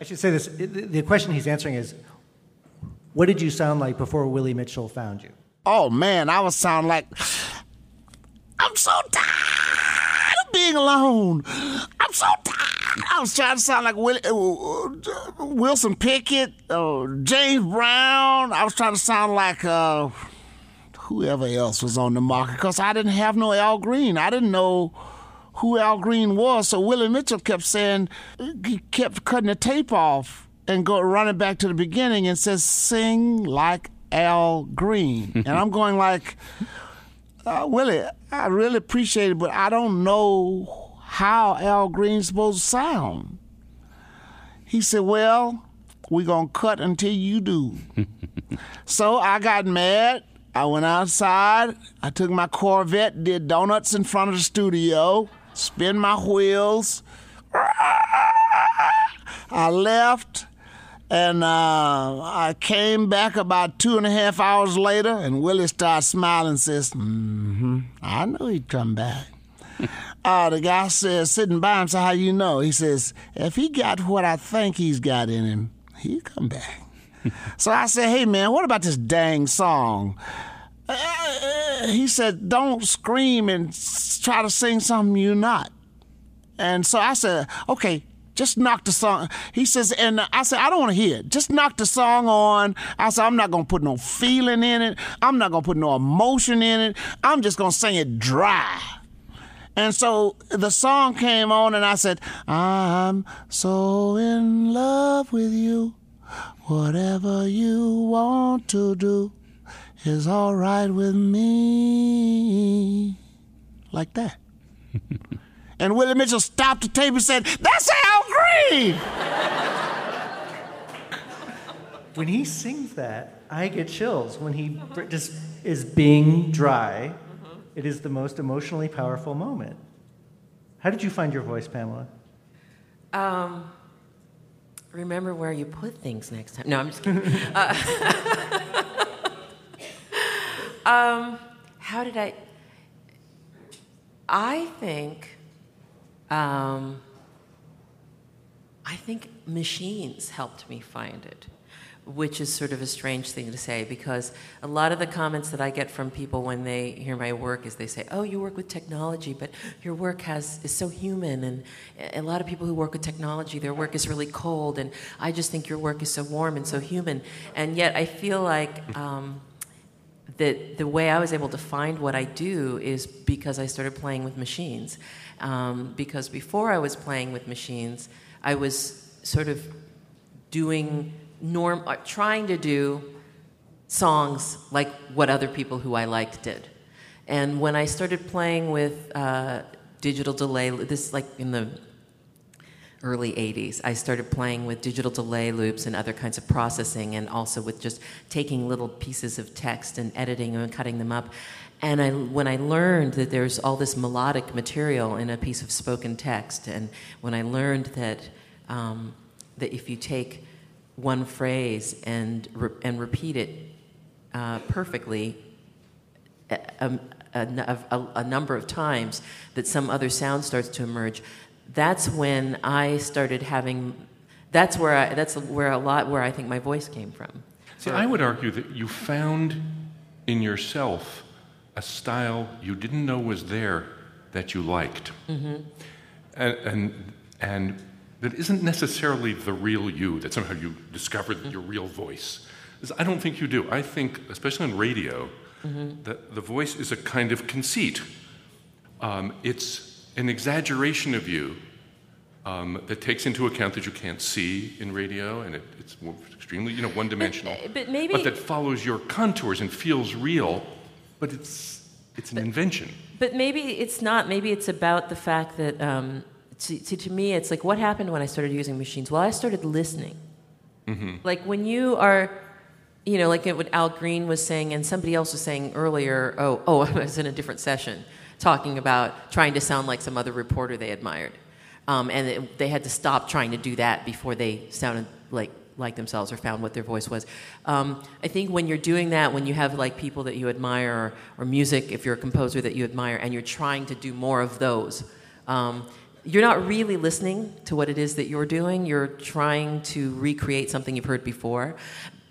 I should say this the question he's answering is what did you sound like before Willie Mitchell found you? Oh man, I was sound like I'm so tired of being alone. I'm so tired. I was trying to sound like Will, uh, Wilson Pickett, uh, James Brown. I was trying to sound like uh, whoever else was on the market because I didn't have no Al Green. I didn't know who Al Green was. So Willie Mitchell kept saying, he kept cutting the tape off and go running back to the beginning and says, "Sing like Al Green," and I'm going like. Uh, Willie, I really appreciate it, but I don't know how Al Green's supposed to sound. He said, Well, we're going to cut until you do. so I got mad. I went outside. I took my Corvette, did donuts in front of the studio, spin my wheels. I left, and uh, I came back about two and a half hours later, and Willie starts smiling and says, mm-hmm, I know he'd come back. uh, the guy says, sitting by him, so how you know? He says, if he got what I think he's got in him, he'll come back. so I said, hey, man, what about this dang song? Uh, he said, don't scream and try to sing something you're not. And so I said, okay, just knock the song. He says, and I said, I don't want to hear it. Just knock the song on. I said, I'm not going to put no feeling in it. I'm not going to put no emotion in it. I'm just going to sing it dry. And so the song came on, and I said, I'm so in love with you. Whatever you want to do is all right with me. Like that. and Willie Mitchell stopped the tape and said, That's Al Green! When he sings that, I get chills. When he just is being dry, it is the most emotionally powerful moment. How did you find your voice, Pamela? Um, remember where you put things next time. No, I'm just kidding. uh, um, how did I? I think. Um, I think machines helped me find it, which is sort of a strange thing to say because a lot of the comments that I get from people when they hear my work is they say, "Oh, you work with technology, but your work has is so human." And a lot of people who work with technology, their work is really cold, and I just think your work is so warm and so human. And yet, I feel like. Um, that the way I was able to find what I do is because I started playing with machines. Um, because before I was playing with machines, I was sort of doing norm, uh, trying to do songs like what other people who I liked did. And when I started playing with uh, digital delay, this like in the early 80s. I started playing with digital delay loops and other kinds of processing, and also with just taking little pieces of text and editing them and cutting them up. And I, when I learned that there's all this melodic material in a piece of spoken text, and when I learned that, um, that if you take one phrase and, re- and repeat it uh, perfectly, a, a, a, a number of times, that some other sound starts to emerge that's when I started having. That's where I, that's where a lot where I think my voice came from. See, I would argue that you found in yourself a style you didn't know was there that you liked, mm-hmm. and, and and that isn't necessarily the real you. That somehow you discovered your real voice. I don't think you do. I think, especially on radio, mm-hmm. that the voice is a kind of conceit. Um, it's an exaggeration of you um, that takes into account that you can't see in radio and it, it's extremely you know one dimensional but, but, maybe but that follows your contours and feels real but it's it's an but, invention but maybe it's not maybe it's about the fact that um, to, to, to, me it's like what happened when i started using machines well i started listening mm-hmm. like when you are you know like what al green was saying and somebody else was saying earlier oh oh i was in a different session talking about trying to sound like some other reporter they admired. Um, and it, they had to stop trying to do that before they sounded like like themselves or found what their voice was. Um, I think when you're doing that, when you have like people that you admire or, or, music, if you're a composer that you admire, and you're trying to do more of those, um, you're not really listening to what it is that you're doing. You're trying to recreate something you've heard before.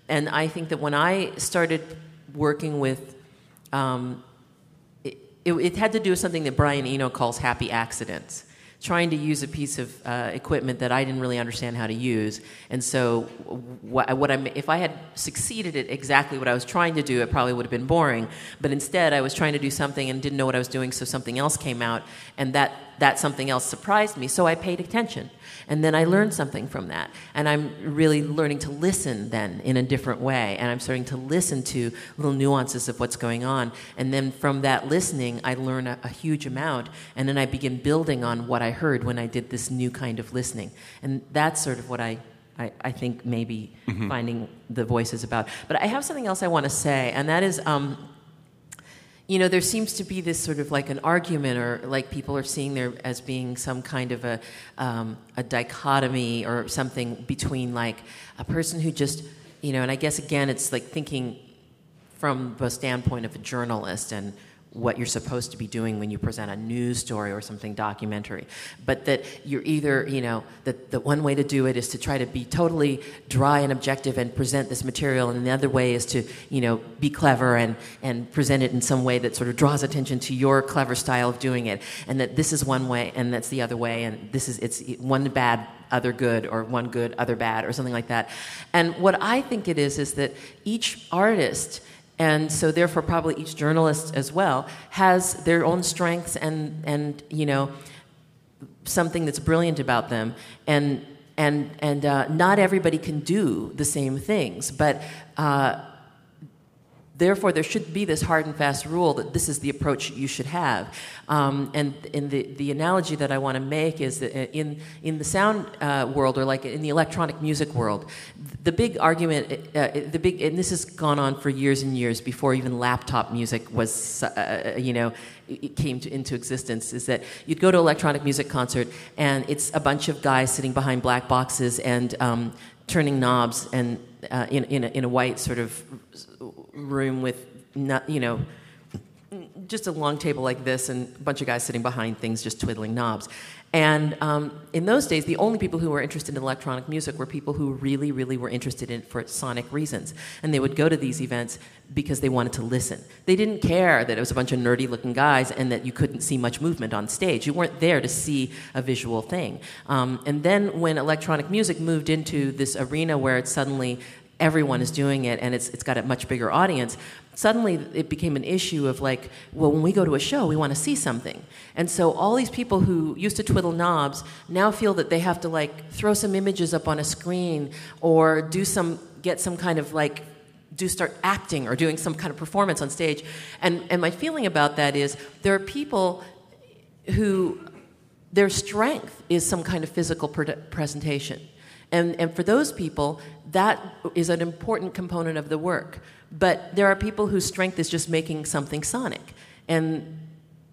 And I think that when I started working with um, it, it, had to do with something that Brian Eno calls happy accidents. Trying to use a piece of uh, equipment that I didn't really understand how to use, and so what, what I if I had succeeded at exactly what I was trying to do, it probably would have been boring. But instead, I was trying to do something and didn't know what I was doing, so something else came out, and that that something else surprised me. So I paid attention. And then I learned something from that. And I'm really learning to listen then in a different way. And I'm starting to listen to little nuances of what's going on. And then from that listening, I learn a, a huge amount. And then I begin building on what I heard when I did this new kind of listening. And that's sort of what I I, I, think maybe mm-hmm. finding the voice is about. But I have something else I want to say, and that is, um, you know, there seems to be this sort of like an argument, or like people are seeing there as being some kind of a, um, a dichotomy or something between like a person who just, you know, and I guess again, it's like thinking from the standpoint of a journalist and what you're supposed to be doing when you present a news story or something documentary. But that you're either, you know, that the one way to do it is to try to be totally dry and objective and present this material, and the other way is to, you know, be clever and, and present it in some way that sort of draws attention to your clever style of doing it. And that this is one way and that's the other way, and this is, it's one bad other good or one good other bad or something like that and what i think it is is that each artist and so therefore probably each journalist as well has their own strengths and and you know something that's brilliant about them. And and and uh, not everybody can do the same things. But uh, therefore there should be this hard and fast rule that this is the approach you should have. Um, and in the, the analogy that i want to make is that in, in the sound uh, world or like in the electronic music world the big argument uh, the big and this has gone on for years and years before even laptop music was uh, you know it came to, into existence is that you'd go to electronic music concert and it's a bunch of guys sitting behind black boxes and um, turning knobs and uh, in, in a, in a white sort of room with not, you know just a long table like this and a bunch of guys sitting behind things just twiddling knobs. And um, in those days the only people who were interested in electronic music were people who really really were interested in it for sonic reasons. And they would go to these events because they wanted to listen. They didn't care that it was a bunch of nerdy looking guys and that you couldn't see much movement on stage. You weren't there to see a visual thing. Um, and then when electronic music moved into this arena where it's suddenly everyone is doing it and it's, it's got a much bigger audience suddenly it became an issue of like well when we go to a show we want to see something. And so all these people who used to twiddle knobs now feel that they have to like throw some images up on a screen or do some get some kind of like do start acting or doing some kind of performance on stage. And and my feeling about that is there are people who their strength is some kind of physical pre- presentation. And, and for those people, that is an important component of the work. But there are people whose strength is just making something sonic. And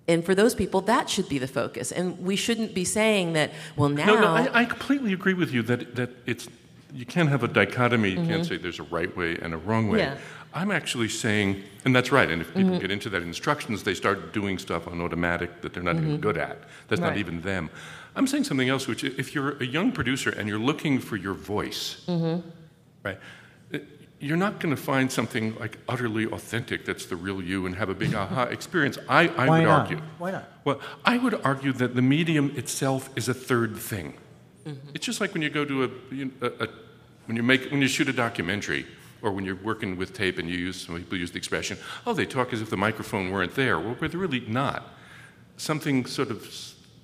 and for those people, that should be the focus. And we shouldn't be saying that, well, now. No, no, I, I completely agree with you that, that it's, you can't have a dichotomy. You mm-hmm. can't say there's a right way and a wrong way. Yeah. I'm actually saying, and that's right, and if people mm-hmm. get into that instructions, they start doing stuff on automatic that they're not mm-hmm. even good at. That's right. not even them. I'm saying something else, which if you're a young producer and you're looking for your voice, mm-hmm. Right, you're not going to find something like utterly authentic that's the real you and have a big aha experience. I, I Why would not? argue. Why not? Well, I would argue that the medium itself is a third thing. Mm-hmm. It's just like when you go to a, a, a when you make when you shoot a documentary or when you're working with tape and you use some people use the expression, oh, they talk as if the microphone weren't there. Well, they're really not. Something sort of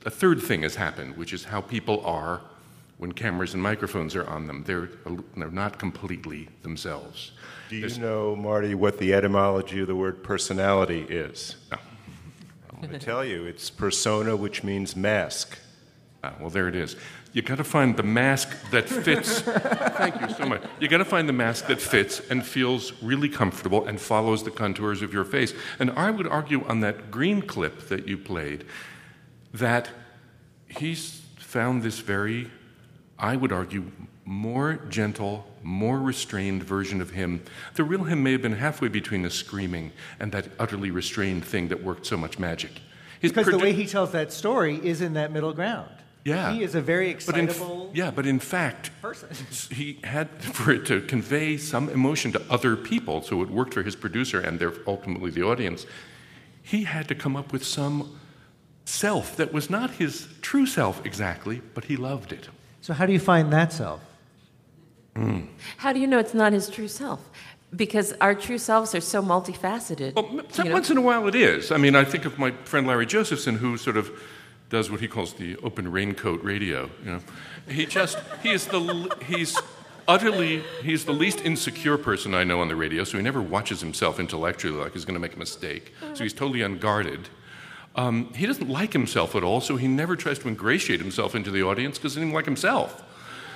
a third thing has happened, which is how people are when cameras and microphones are on them. They're, they're not completely themselves. Do you There's, know, Marty, what the etymology of the word personality is? No. I'm going to tell you. It's persona, which means mask. Ah, well, there it is. You got to find the mask that fits. Thank you so much. You got to find the mask that fits and feels really comfortable and follows the contours of your face. And I would argue on that green clip that you played that he's found this very, I would argue, more gentle, more restrained version of him. The real him may have been halfway between the screaming and that utterly restrained thing that worked so much magic. His because produ- the way he tells that story is in that middle ground. Yeah. He is a very excitable. But in, yeah, but in fact, person. he had for it to convey some emotion to other people, so it worked for his producer and ultimately the audience. He had to come up with some self that was not his true self exactly, but he loved it. So, how do you find that self? Mm. How do you know it's not his true self? Because our true selves are so multifaceted. Well, once in a while it is. I mean, I think of my friend Larry Josephson, who sort of does what he calls the open raincoat radio. You know, he just he is the he's utterly he's the least insecure person I know on the radio. So he never watches himself intellectually like he's going to make a mistake. So he's totally unguarded. Um, he doesn't like himself at all, so he never tries to ingratiate himself into the audience because he doesn't like himself.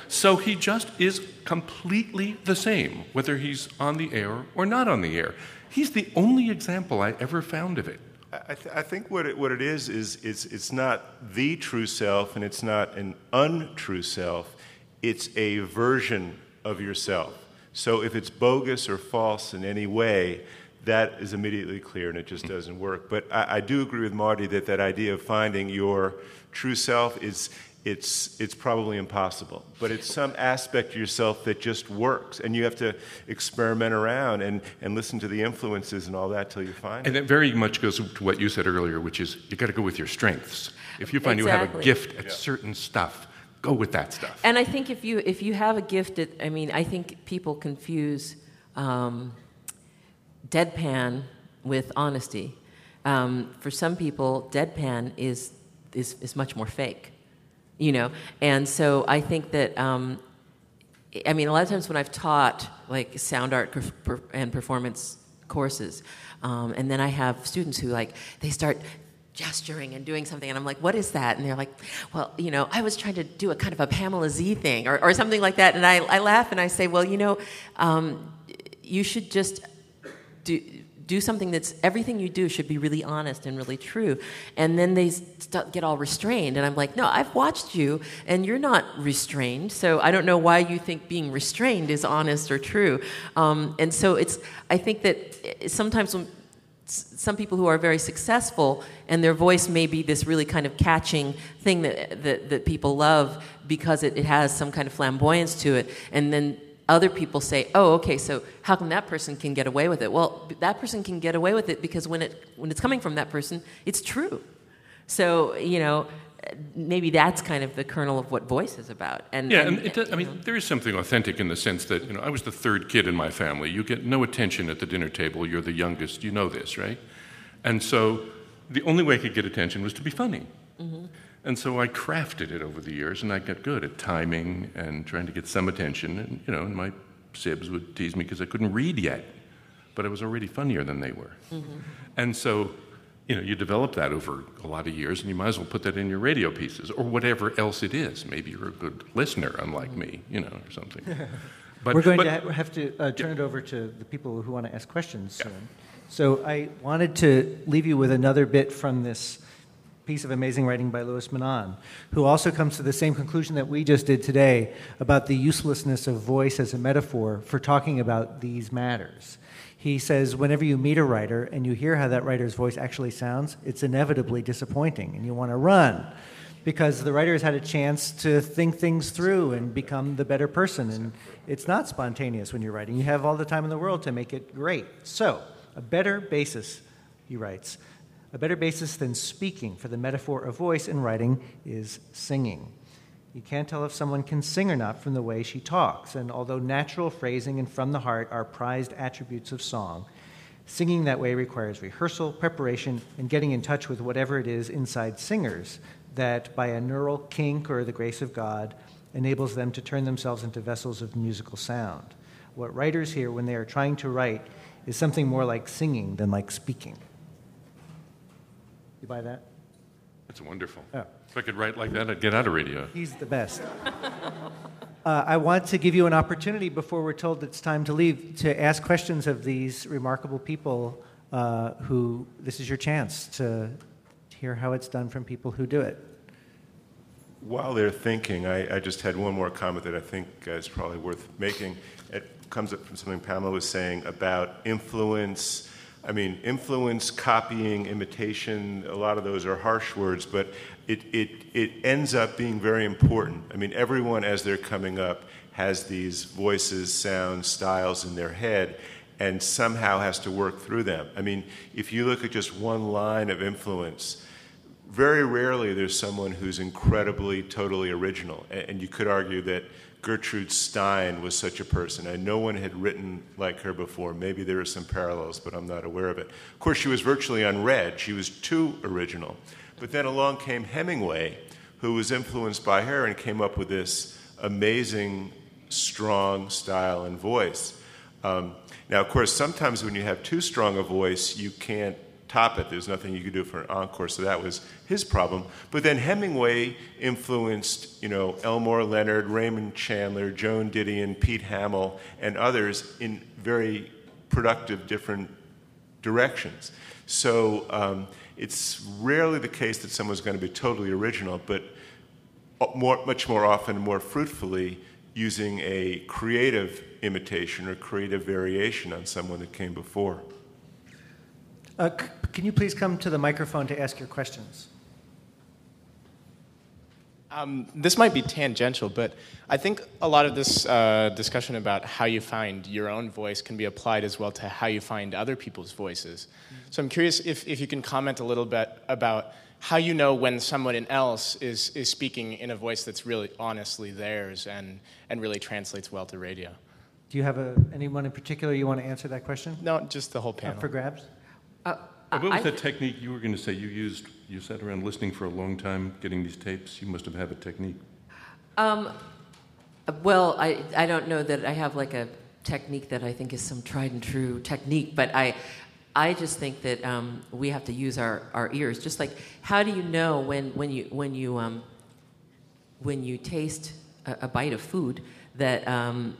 So he just is completely the same, whether he's on the air or not on the air. He's the only example I ever found of it. I, th- I, think what it, what it is is it's, it's not the true self and it's not an untrue self. It's a version of yourself. So if it's bogus or false in any way, that is immediately clear and it just doesn't work. But I, I do agree with Marty that that idea of finding your true self is it's, it's probably impossible. But it's some aspect of yourself that just works. And you have to experiment around and, and listen to the influences and all that till you find and it. And it very much goes to what you said earlier, which is you got to go with your strengths. If you find exactly. you have a gift at yeah. certain stuff, go with that stuff. And I think if you, if you have a gift at, I mean, I think people confuse um, deadpan with honesty. Um, for some people, deadpan is, is, is much more fake you know and so i think that um, i mean a lot of times when i've taught like sound art and performance courses um, and then i have students who like they start gesturing and doing something and i'm like what is that and they're like well you know i was trying to do a kind of a pamela z thing or, or something like that and I, I laugh and i say well you know um, you should just do do something that's everything you do should be really honest and really true. And then they st- get all restrained. And I'm like, no, I've watched you and you're not restrained. So I don't know why you think being restrained is honest or true. Um, and so it's, I think that eh, sometimes when some people who are very successful and their voice may be this really kind of catching thing that, that, that people love because it, it has some kind of flamboyance to it. And then other people say, "Oh, okay, so how come that person can get away with it?" Well, that person can get away with it because when it when it's coming from that person, it's true. So you know, maybe that's kind of the kernel of what voice is about. And yeah, and, and does, I mean, know. there is something authentic in the sense that you know I was the third kid in my family. You get no attention at the dinner table. You're the youngest. You know this, right? And so the only way I could get attention was to be funny. Mm-hmm. And so I crafted it over the years, and I got good at timing and trying to get some attention. And you know, and my sibs would tease me because I couldn't read yet, but I was already funnier than they were. Mm-hmm. And so, you know, you develop that over a lot of years, and you might as well put that in your radio pieces or whatever else it is. Maybe you're a good listener, unlike me, you know, or something. But, We're going but, to have to uh, turn yeah. it over to the people who want to ask questions yeah. soon. So I wanted to leave you with another bit from this piece of amazing writing by Louis Menand, who also comes to the same conclusion that we just did today about the uselessness of voice as a metaphor for talking about these matters. He says, whenever you meet a writer and you hear how that writer's voice actually sounds, it's inevitably disappointing and you want to run because the writer has had a chance to think things through and become the better person. And it's not spontaneous when you're writing. You have all the time in the world to make it great. So, a better basis, he writes, a better basis than speaking for the metaphor of voice in writing is singing. You can't tell if someone can sing or not from the way she talks, and although natural phrasing and from the heart are prized attributes of song, singing that way requires rehearsal, preparation, and getting in touch with whatever it is inside singers that, by a neural kink or the grace of God, enables them to turn themselves into vessels of musical sound. What writers hear when they are trying to write is something more like singing than like speaking. You buy that? That's wonderful. Yeah. If I could write like that, I'd get out of radio. He's the best. uh, I want to give you an opportunity before we're told it's time to leave to ask questions of these remarkable people uh, who this is your chance to hear how it's done from people who do it. While they're thinking, I, I just had one more comment that I think is probably worth making. It comes up from something Pamela was saying about influence I mean, influence, copying, imitation, a lot of those are harsh words, but it, it, it ends up being very important. I mean, everyone, as they're coming up, has these voices, sounds, styles in their head, and somehow has to work through them. I mean, if you look at just one line of influence, very rarely there's someone who's incredibly, totally original. And you could argue that Gertrude Stein was such a person, and no one had written like her before. Maybe there are some parallels, but I'm not aware of it. Of course, she was virtually unread. She was too original. But then along came Hemingway, who was influenced by her and came up with this amazing, strong style and voice. Um, now, of course, sometimes when you have too strong a voice, you can't top it. There's nothing you could do for an encore, so that was his problem. But then Hemingway influenced, you know, Elmore Leonard, Raymond Chandler, Joan Didion, Pete Hamill, and others in very productive, different directions. So um, it's rarely the case that someone's going to be totally original, but more, much more often, more fruitfully, using a creative imitation or creative variation on someone that came before. Uh, c- can you please come to the microphone to ask your questions? Um, this might be tangential, but I think a lot of this uh, discussion about how you find your own voice can be applied as well to how you find other people's voices. So I'm curious if, if you can comment a little bit about how you know when someone else is, is speaking in a voice that's really honestly theirs and, and really translates well to radio. Do you have a, anyone in particular you want to answer that question? No, just the whole panel. Up for grabs? Uh, what was I- the technique you were going to say you used? You sat around listening for a long time, getting these tapes. You must have had a technique. Um, well, I, I don't know that I have like a technique that I think is some tried and true technique, but I, I just think that um, we have to use our, our ears. Just like, how do you know when, when you, when you, um, when you taste a, a bite of food that, um,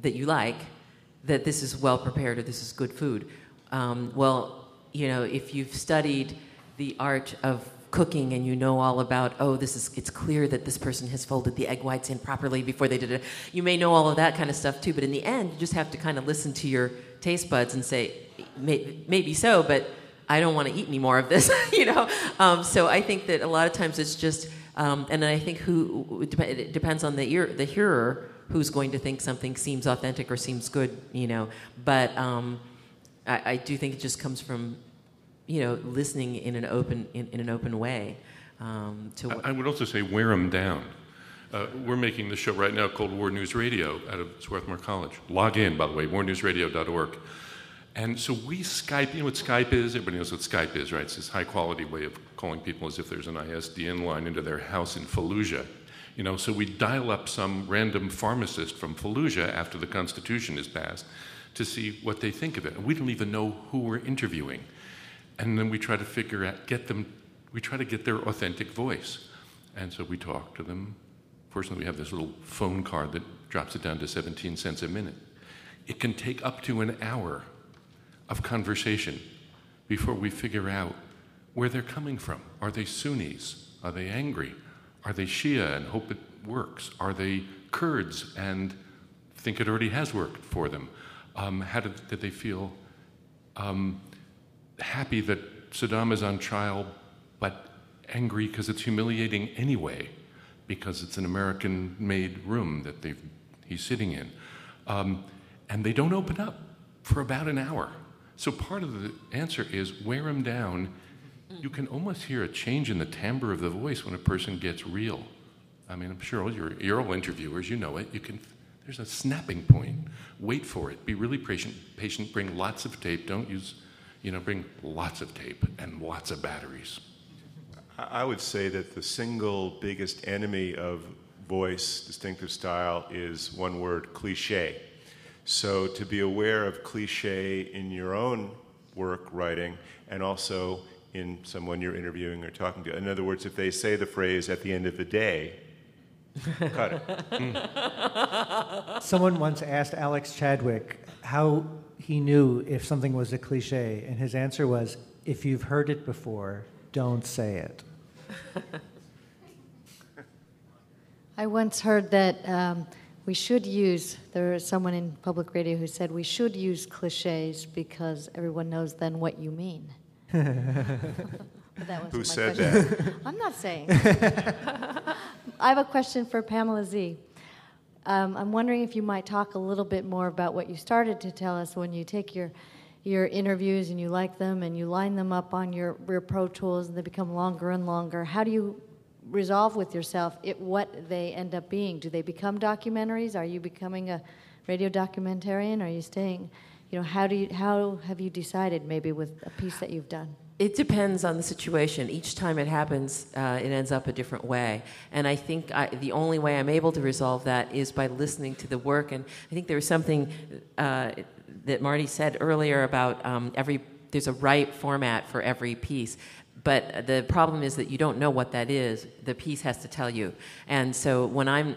that you like, that this is well prepared or this is good food? Um, well, you know, if you've studied the art of cooking and you know all about oh this is it's clear that this person has folded the egg whites in properly before they did it. You may know all of that kind of stuff too but in the end you just have to kind of listen to your taste buds and say "May- maybe so but i don't want to eat any more of this you know? Um, so i think that a lot of times it's just um, and i think who it it depends on the ear the hearer who's going to think something seems authentic or seems good you know? But um, I, I do think it just comes from you know, listening in an open in, in an open way um, to what. I, I would also say wear them down. Uh, we're making the show right now called War News Radio out of Swarthmore College. Log in, by the way, warnewsradio.org. And so we Skype, you know what Skype is? Everybody knows what Skype is, right? It's this high quality way of calling people as if there's an ISDN line into their house in Fallujah. You know, so we dial up some random pharmacist from Fallujah after the Constitution is passed to see what they think of it. And we don't even know who we're interviewing. And then we try to figure out, get them, we try to get their authentic voice. And so we talk to them. Fortunately, we have this little phone card that drops it down to 17 cents a minute. It can take up to an hour of conversation before we figure out where they're coming from. Are they Sunnis? Are they angry? Are they Shia and hope it works? Are they Kurds and think it already has worked for them? Um, how did, did they feel um, happy that Saddam is on trial, but angry because it's humiliating anyway, because it's an American made room that he's sitting in? Um, and they don't open up for about an hour. So part of the answer is wear them down. You can almost hear a change in the timbre of the voice when a person gets real. I mean, I'm sure all your, you're all interviewers, you know it. You can, there's a snapping point. Wait for it. Be really patient. Patient. Bring lots of tape. Don't use, you know, bring lots of tape and lots of batteries. I would say that the single biggest enemy of voice, distinctive style, is one word cliche. So to be aware of cliche in your own work writing and also in someone you're interviewing or talking to. In other words, if they say the phrase at the end of the day, cut it. Someone once asked Alex Chadwick how he knew if something was a cliche, and his answer was if you've heard it before, don't say it. I once heard that um, we should use, there was someone in public radio who said we should use cliches because everyone knows then what you mean. But that wasn't Who my said question. that? I'm not saying. I have a question for Pamela Z. Um, I'm wondering if you might talk a little bit more about what you started to tell us when you take your your interviews and you like them and you line them up on your, your Pro Tools and they become longer and longer. How do you resolve with yourself it, what they end up being? Do they become documentaries? Are you becoming a radio documentarian? Are you staying? You know, how do you how have you decided maybe with a piece that you've done? It depends on the situation. Each time it happens, uh, it ends up a different way. And I think I, the only way I'm able to resolve that is by listening to the work. And I think there was something uh, that Marty said earlier about um, every there's a right format for every piece. But the problem is that you don't know what that is. The piece has to tell you. And so when I'm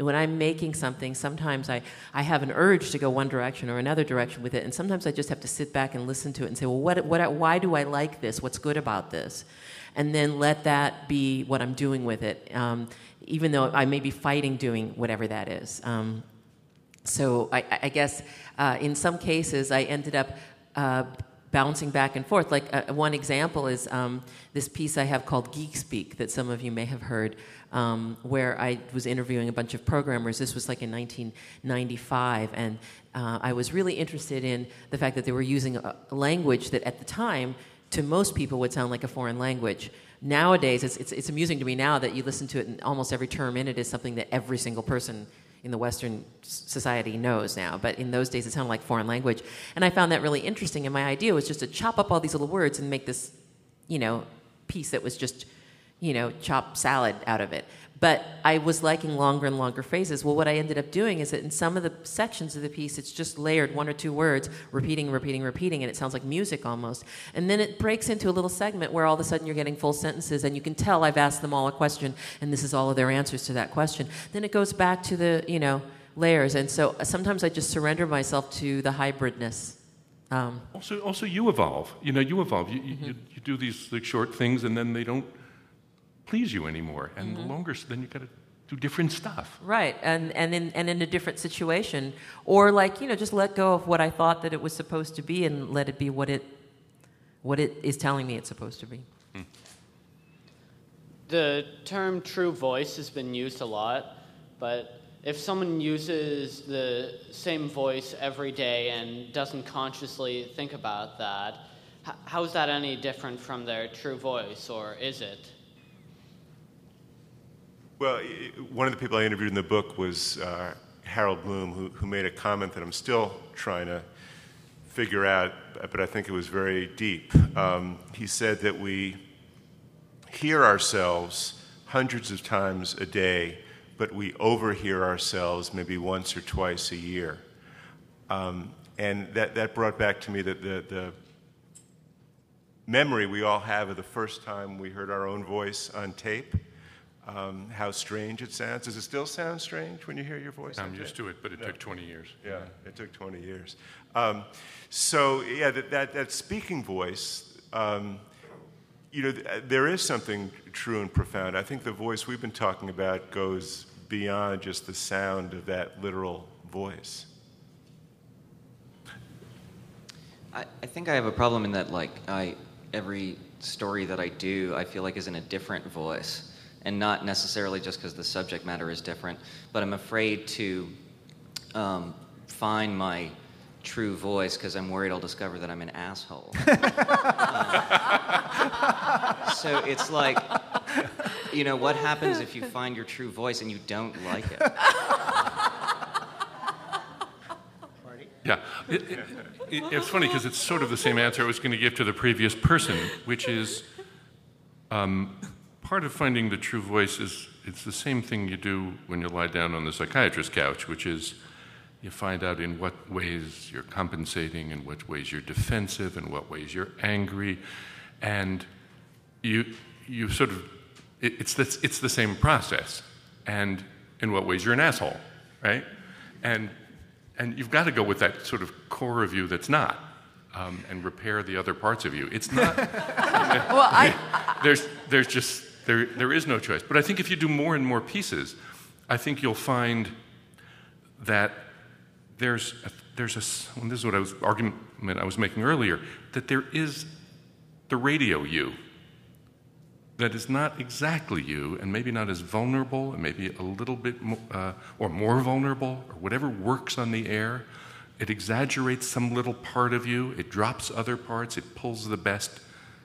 when I'm making something, sometimes I, I have an urge to go one direction or another direction with it, and sometimes I just have to sit back and listen to it and say, well, what, what, why do I like this? What's good about this? And then let that be what I'm doing with it, um, even though I may be fighting doing whatever that is. Um, so I, I guess uh, in some cases I ended up uh, bouncing back and forth. Like uh, one example is um, this piece I have called Geek Speak that some of you may have heard, um, where I was interviewing a bunch of programmers. This was like in 1995, and uh, I was really interested in the fact that they were using a language that at the time to most people would sound like a foreign language. Nowadays, it's, it's, it's amusing to me now that you listen to it, and almost every term in it is something that every single person in the Western society knows now. But in those days, it sounded like foreign language. And I found that really interesting. And my idea was just to chop up all these little words and make this, you know, piece that was just, you know, chop salad out of it. But I was liking longer and longer phrases. Well, what I ended up doing is that in some of the sections of the piece, it's just layered one or two words, repeating, repeating, repeating, and it sounds like music almost. And then it breaks into a little segment where all of a sudden you're getting full sentences, and you can tell I've asked them all a question, and this is all of their answers to that question. Then it goes back to the, you know, layers. And so sometimes I just surrender myself to the hybridness. Um, also, also you evolve. You know, you evolve. You, Mm-hmm. you, you do these like, short things, and then they don't please you anymore. And the Mhm. longer, then you got to do different stuff. Right, and and in and in a different situation, or like you know, just let go of what I thought that it was supposed to be, and let it be what it what it is telling me it's supposed to be. The term true voice has been used a lot, but if someone uses the same voice every day and doesn't consciously think about that, how is that any different from their true voice, or is it? Well, one of the people I interviewed in the book was uh, Harold Bloom, who, who made a comment that I'm still trying to figure out, but I think it was very deep. Um, he said that we hear ourselves hundreds of times a day, but we overhear ourselves maybe once or twice a year. Um, and that, that brought back to me the, the, the memory we all have of the first time we heard our own voice on tape. Um, how strange it sounds. Does it still sound strange when you hear your voice? I'm used to it, but it No. took 20 years. Yeah, it took 20 years. Um, so, yeah, that, that, that speaking voice, um, you know, th- there is something true and profound. I think the voice we've been talking about goes beyond just the sound of that literal voice. I, I think I have a problem in that, like, I every story that I do, I feel like is in a different voice, and not necessarily just because the subject matter is different, but I'm afraid to um, find my true voice because I'm worried I'll discover that I'm an asshole. Uh, so it's like, you know, what happens if you find your true voice and you don't like it? Yeah, it, it, it, it's funny because it's sort of the same answer I was going to give to the previous person, which is um, part of finding the true voice is it's the same thing you do when you lie down on the psychiatrist's couch, which is you find out in what ways you're compensating, in what ways you're defensive, in what ways you're angry, and you you sort of it, it's the, it's the same process, and in what ways you're an asshole, right? And and you've got to go with that sort of core of you that's not, um, and repair the other parts of you. It's not. well, I, there's there's just there there is no choice. But I think if you do more and more pieces, I think you'll find that there's a, there's a and this is what I was argument I was making earlier that there is the radio you that is not exactly you and maybe not as vulnerable and maybe a little bit more, uh, or more vulnerable or whatever works on the air. It exaggerates some little part of you. It drops other parts. It pulls the best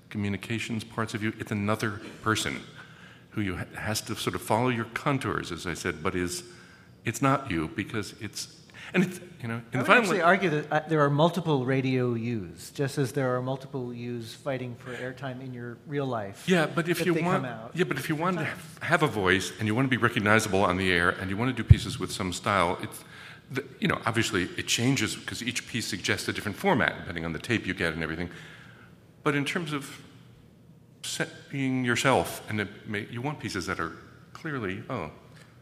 communications parts of you it's another person who you ha- has to sort of follow your contours as i said but is it's not you because it's and it's you know I in the would final actually argue that uh, there are multiple radio U's, just as there are multiple U's fighting for airtime in your real life. Yeah, but if you want, yeah, but if you want to have- have a voice and you want to be recognizable on the air and you want to do pieces with some style, it's, the, you know, obviously it changes because each piece suggests a different format depending on the tape you get and everything. But in terms of set, being yourself, and it may, you want pieces that are clearly, oh,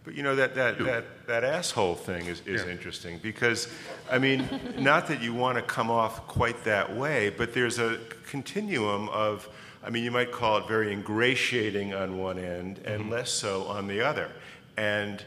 But you know that that that, that asshole thing is, is interesting because I mean, not that you want to come off quite that way, but there's a continuum of I mean, you might call it very ingratiating on one end and mm-hmm. less so on the other. And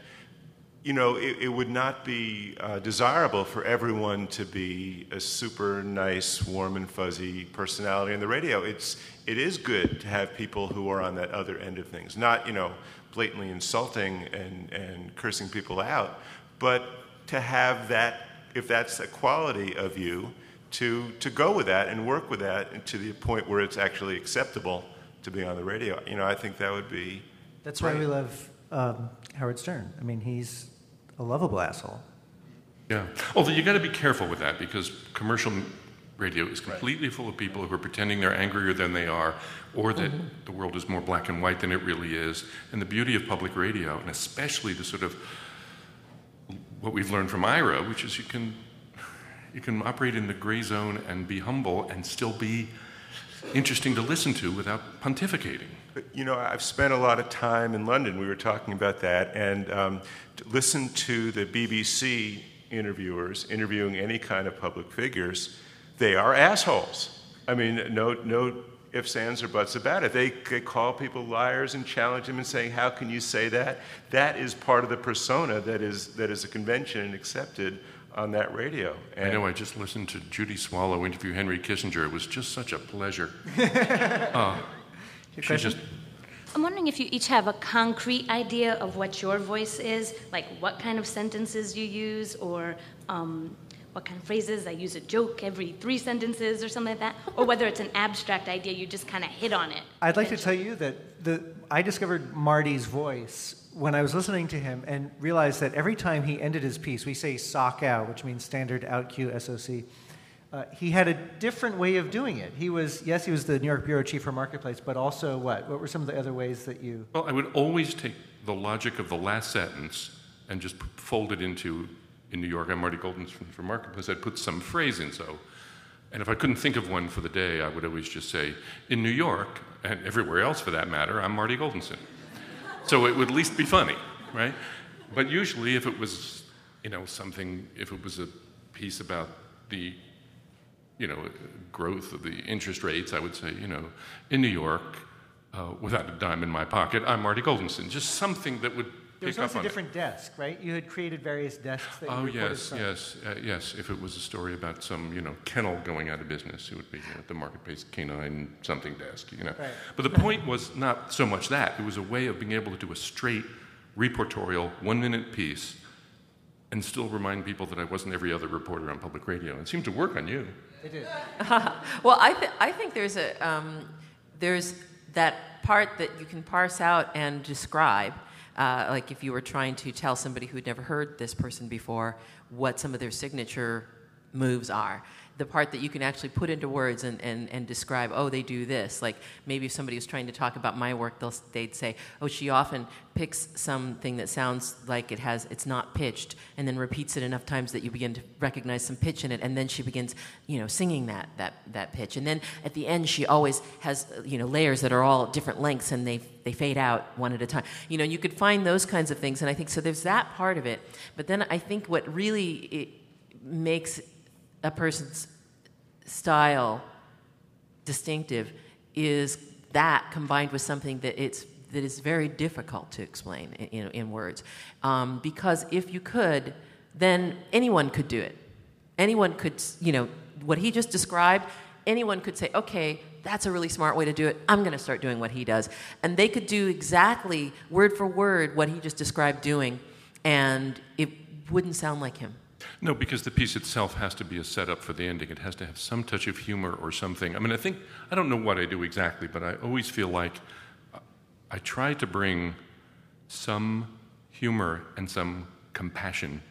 you know, it, it would not be uh, desirable for everyone to be a super nice, warm and fuzzy personality on the radio. It's it is good to have people who are on that other end of things, not you know blatantly insulting and, and cursing people out, but to have that, if that's a quality of you, to, to go with that and work with that and to the point where it's actually acceptable to be on the radio. You know, I think that would be. That's why we love um, Howard Stern. I mean, he's a lovable asshole. Yeah. Although you got to be careful with that because commercial radio is completely full of people who are pretending they're angrier than they are, or that Mhm. the world is more black and white than it really is. And the beauty of public radio, and especially the sort of what we've learned from Ira, which is you can you can operate in the gray zone and be humble and still be interesting to listen to without pontificating. You know, I've spent a lot of time in London. We were talking about that, and um, to listen to the BBC interviewers interviewing any kind of public figures. They are assholes. I mean, no, no ifs, ands, or buts about it. They, they call people liars and challenge them and saying, "How can you say that?" That is part of the persona that is that is a convention and accepted on that radio. I know I just listened to Judy Swallow interview Henry Kissinger. It was just such a pleasure. Uh, she just I'm wondering if you each have a concrete idea of what your voice is, like what kind of sentences you use, or um, what kind of phrases. I use a joke every three sentences or something like that, or whether it's an abstract idea, you just kind of hit on it. I'd like to tell you that the, I discovered Marty's voice when I was listening to him and realized that every time he ended his piece, we say sock out, which means standard out cue SOC. Uh, he had a different way of doing it. He was, yes, he was the New York bureau chief for Marketplace, but also what? What were some of the other ways that you? Well, I would always take the logic of the last sentence and just fold it into, in New York, I'm Marty Golden from Marketplace, I'd put some phrase in. So, and if I couldn't think of one for the day, I would always just say, in New York, and everywhere else for that matter, I'm Marty Goldensohn. So it would at least be funny, right? But usually, if it was, you know, something, if it was a piece about the, you know, growth of the interest rates, I would say, you know, in New York, uh, without a dime in my pocket, I'm Marty Goldensohn. Just something that would There was pick up always a on it. different desk, right? You had created various desks that Oh recorded yes, from. yes, uh, yes. If it was a story about some, you know, kennel going out of business, it would be you know, the Marketplace canine something desk, you know. Right. But the point was not so much that; it was a way of being able to do a straight, reportorial, one-minute piece, and still remind people that I wasn't every other reporter on public radio. It seemed to work on you. It did. well, I, th- I think there's a um, there's that part that you can parse out and describe. Uh, like if you were trying to tell somebody who'd never heard this person before what some of their signature moves are. The part that you can actually put into words and, and, and describe, oh, they do this. Like maybe if somebody was trying to talk about my work, they'll, they'd say, oh, she often picks something that sounds like it has, it's not pitched, and then repeats it enough times that you begin to recognize some pitch in it, and then she begins, you know, singing that, that, that pitch. And then at the end, she always has, uh, you know, layers that are all different lengths, and they, they fade out one at a time. You know, you could find those kinds of things, and I think, so there's that part of it. But then I think what really makes a person's style distinctive is that combined with something that it's that is very difficult to explain in, in, words. Um, because if you could then anyone could do it. Anyone could you know what he just described anyone could say okay that's a really smart way to do it. I'm going to start doing what he does. And they could do exactly word for word what he just described doing and it wouldn't sound like him No, because the piece itself has to be a setup for the ending. It has to have some touch of humor or something. I mean, I think, I don't know what I do exactly, but I always feel like I try to bring some humor and some compassion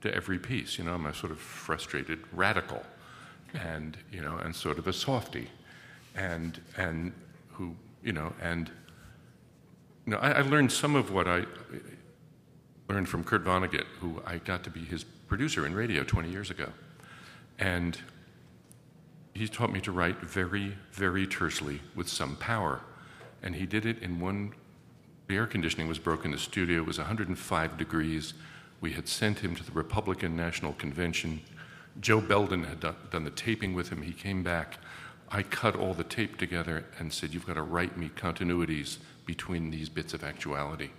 to every piece. You know, I'm a sort of frustrated radical and, you know, and sort of a softy. And, and who, you know, and, you know, I, I learned some of what I learned from Kurt Vonnegut, who I got to be his producer in radio 20 years ago. And he taught me to write very, very tersely with some power. And he did it in one The air conditioning was broken the studio. Was 105 degrees. We had sent him to the Republican National Convention. Joe Belden had done, done the taping with him. He came back. I cut all the tape together and said, You've got to write me continuities between these bits of actuality.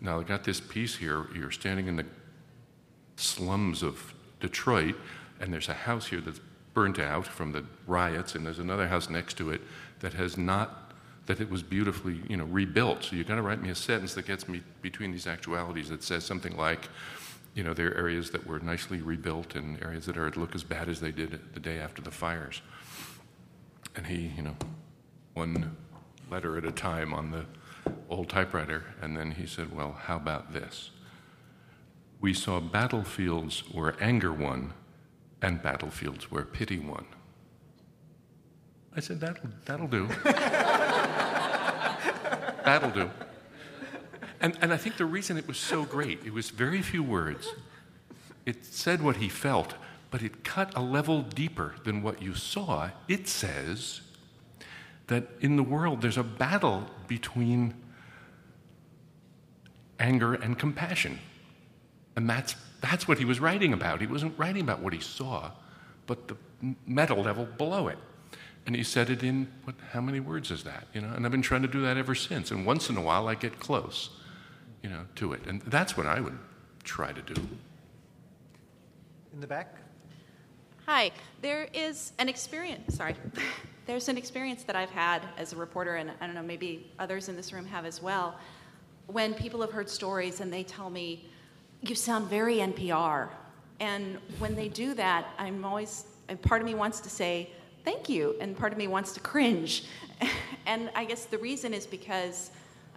Now, I got this piece here. You're standing in the slums of Detroit, and there's a house here that's burnt out from the riots, and there's another house next to it that has not, that it was beautifully, you know, rebuilt. So you've got to write me a sentence that gets me between these actualities that says something like, you know, there are areas that were nicely rebuilt and areas that are look as bad as they did the day after the fires. And he, you know, one letter at a time on the old typewriter, and then he said, Well, how about this? We saw battlefields where anger won and battlefields where pity won. I said, That'll, that'll do. that'll do. And, and I think the reason it was so great, it was very few words. It said what he felt, but it cut a level deeper than what you saw. It says that in the world there's a battle between anger and compassion. And that's, that's what he was writing about. He wasn't writing about what he saw, but the metal level below it. And he said it in what, how many words is that? You know, and I've been trying to do that ever since. And once in a while, I get close, you know, to it. And that's what I would try to do. In the back. Hi, there is an experience. Sorry, there's an experience that I've had as a reporter, and I don't know, maybe others in this room have as well. When people have heard stories and they tell me, "You sound very NPR," and when they do that, I'm always, part of me wants to say thank you, and part of me wants to cringe. and I guess the reason is because,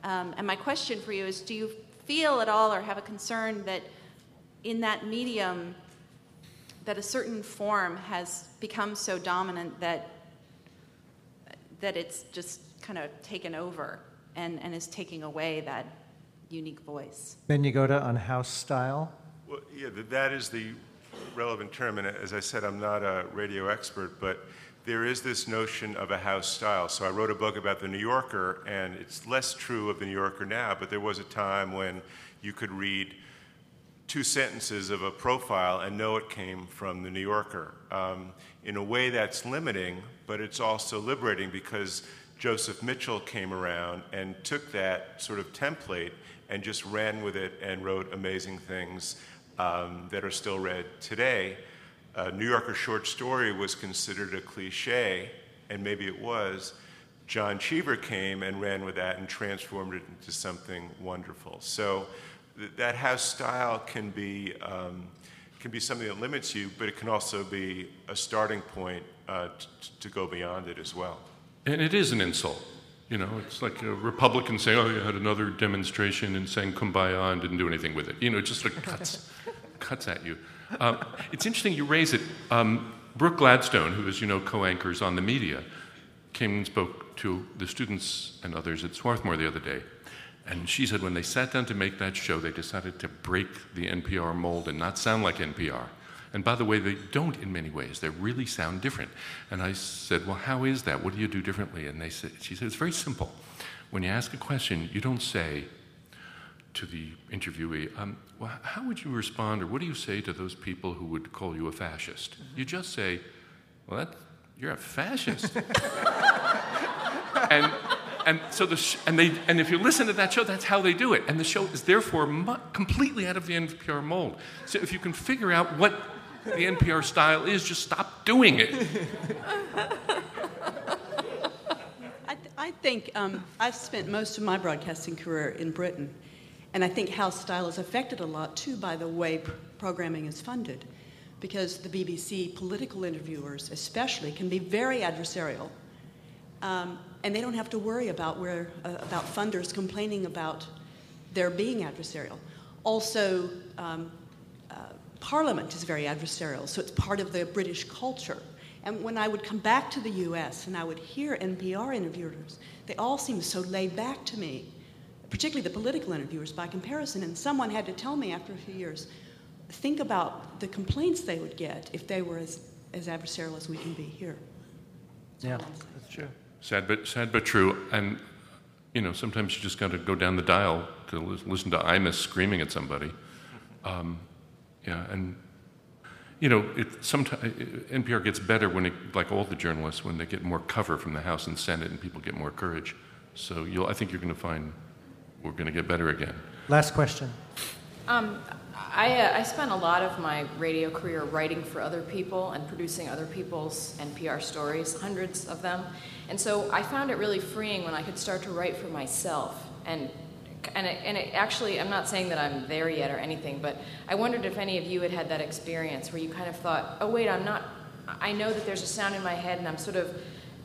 um, and my question for you is, do you feel at all or have a concern that in that medium? that a certain form has become so dominant that that it's just kind of taken over and, and is taking away that unique voice. Ben Yagoda on house style. Well, yeah, that is the relevant term. And as I said, I'm not a radio expert, but there is this notion of a house style. So I wrote a book about the New Yorker, and it's less true of the New Yorker now, but there was a time when you could read two sentences of a profile and know it came from the New Yorker. Um, in a way, that's limiting, but it's also liberating because Joseph Mitchell came around and took that sort of template and just ran with it and wrote amazing things um, that are still read today. A New Yorker short story was considered a cliche, and maybe it was. John Cheever came and ran with that and transformed it into something wonderful. So that house style can be um, can be something that limits you, but it can also be a starting point uh, t- to go beyond it as well. And it is an insult. You know, it's like a Republican saying, "Oh, you had another demonstration and saying kumbaya and didn't do anything with it." You know, it just like cuts cuts at you. Um, it's interesting you raise it. Um, Brooke Gladstone, who, as you know, co-anchors on the media, came and spoke to the students and others at Swarthmore the other day, and she said when they sat down to make that show, they decided to break the NPR mold and not sound like NPR. And by the way, they don't in many ways. They really sound different. And I said, Well, how is that? What do you do differently? And they said, she said, It's very simple. When you ask a question, you don't say to the interviewee, um, well, how would you respond or what do you say to those people who would call you a fascist? You just say, Well, that, you're a fascist. and and so the sh- and they and if you listen to that show, that's how they do it. And the show is therefore mu- completely out of the NPR mold. So if you can figure out what the NPR style is, just stop doing it. I, th- I think um, I've spent most of my broadcasting career in Britain, and I think house style is affected a lot too by the way pr- programming is funded, because the BBC political interviewers, especially, can be very adversarial. Um, and they don't have to worry about where uh, about funders complaining about their being adversarial. Also, um, Parliament is very adversarial, so it's part of the British culture. And when I would come back to the U.S. and I would hear NPR interviewers, they all seemed so laid back to me, particularly the political interviewers by comparison. And someone had to tell me after a few years, think about the complaints they would get if they were as, as adversarial as we can be here. Yeah, that's true. Sad but sad but true. And you know, sometimes you just got to go down the dial to listen to Imus screaming at somebody. Um, yeah, and you know, it, sometimes NPR gets better when, it, like all the journalists, when they get more cover from the House and Senate, and people get more courage. So you'll, I think you're going to find we're going to get better again. Last question. Um, I, uh, I spent a lot of my radio career writing for other people and producing other people's NPR stories, hundreds of them. And so I found it really freeing when I could start to write for myself. And, and, it, and it actually, I'm not saying that I'm there yet or anything, but I wondered if any of you had had that experience where you kind of thought, oh, wait, I'm not, I know that there's a sound in my head and I'm sort of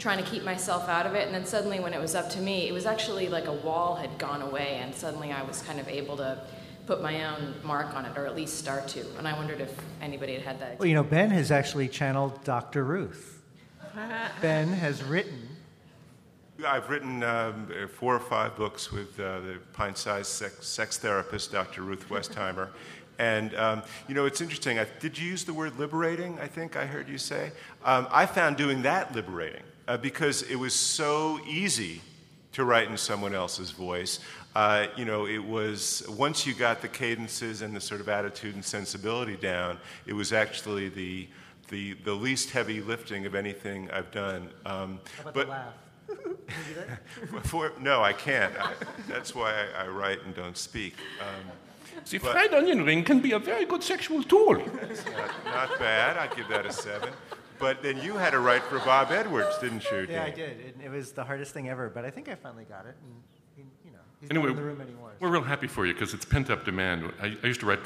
trying to keep myself out of it. And then suddenly, when it was up to me, it was actually like a wall had gone away, and suddenly I was kind of able to put my own mark on it, or at least start to. And I wondered if anybody had had that. Well, you know, Ben has actually channeled Dr. Ruth. Ben has written. I've written um, four or five books with uh, the pint sized sex, sex therapist, Dr. Ruth Westheimer. And, um, you know, it's interesting. I, did you use the word liberating? I think I heard you say. Um, I found doing that liberating uh, because it was so easy to write in someone else's voice. Uh, you know, it was once you got the cadences and the sort of attitude and sensibility down, it was actually the the, the least heavy lifting of anything I've done. Um, How about but the laugh? for, no, I can't. I, that's why I, I, write and don't speak. Um, the fried onion ring can be a very good sexual tool. Not, not bad. I'd give that a seven. But then you had to write for Bob Edwards, didn't you? Yeah, I did. It, it was the hardest thing ever, but I think I finally got it. And, you know, he's anyway, not in the room anymore. we're real happy for you because it's pent up demand. I, I, used to write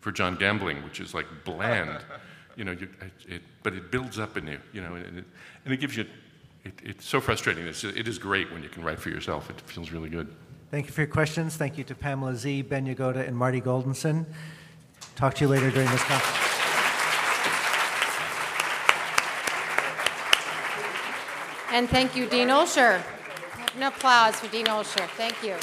for John Gambling, which is like bland, you know, you, it, but it builds up in you, you know, and it, and it gives you. It, it's so frustrating. It's, it is great when you can write for yourself. It feels really good. Thank you for your questions. Thank you to Pamela Z, Ben Yagoda, and Marty Goldensohn. Talk to you later during this conference. And thank you, Dean Olsher. An applause for Dean Olsher. Thank you.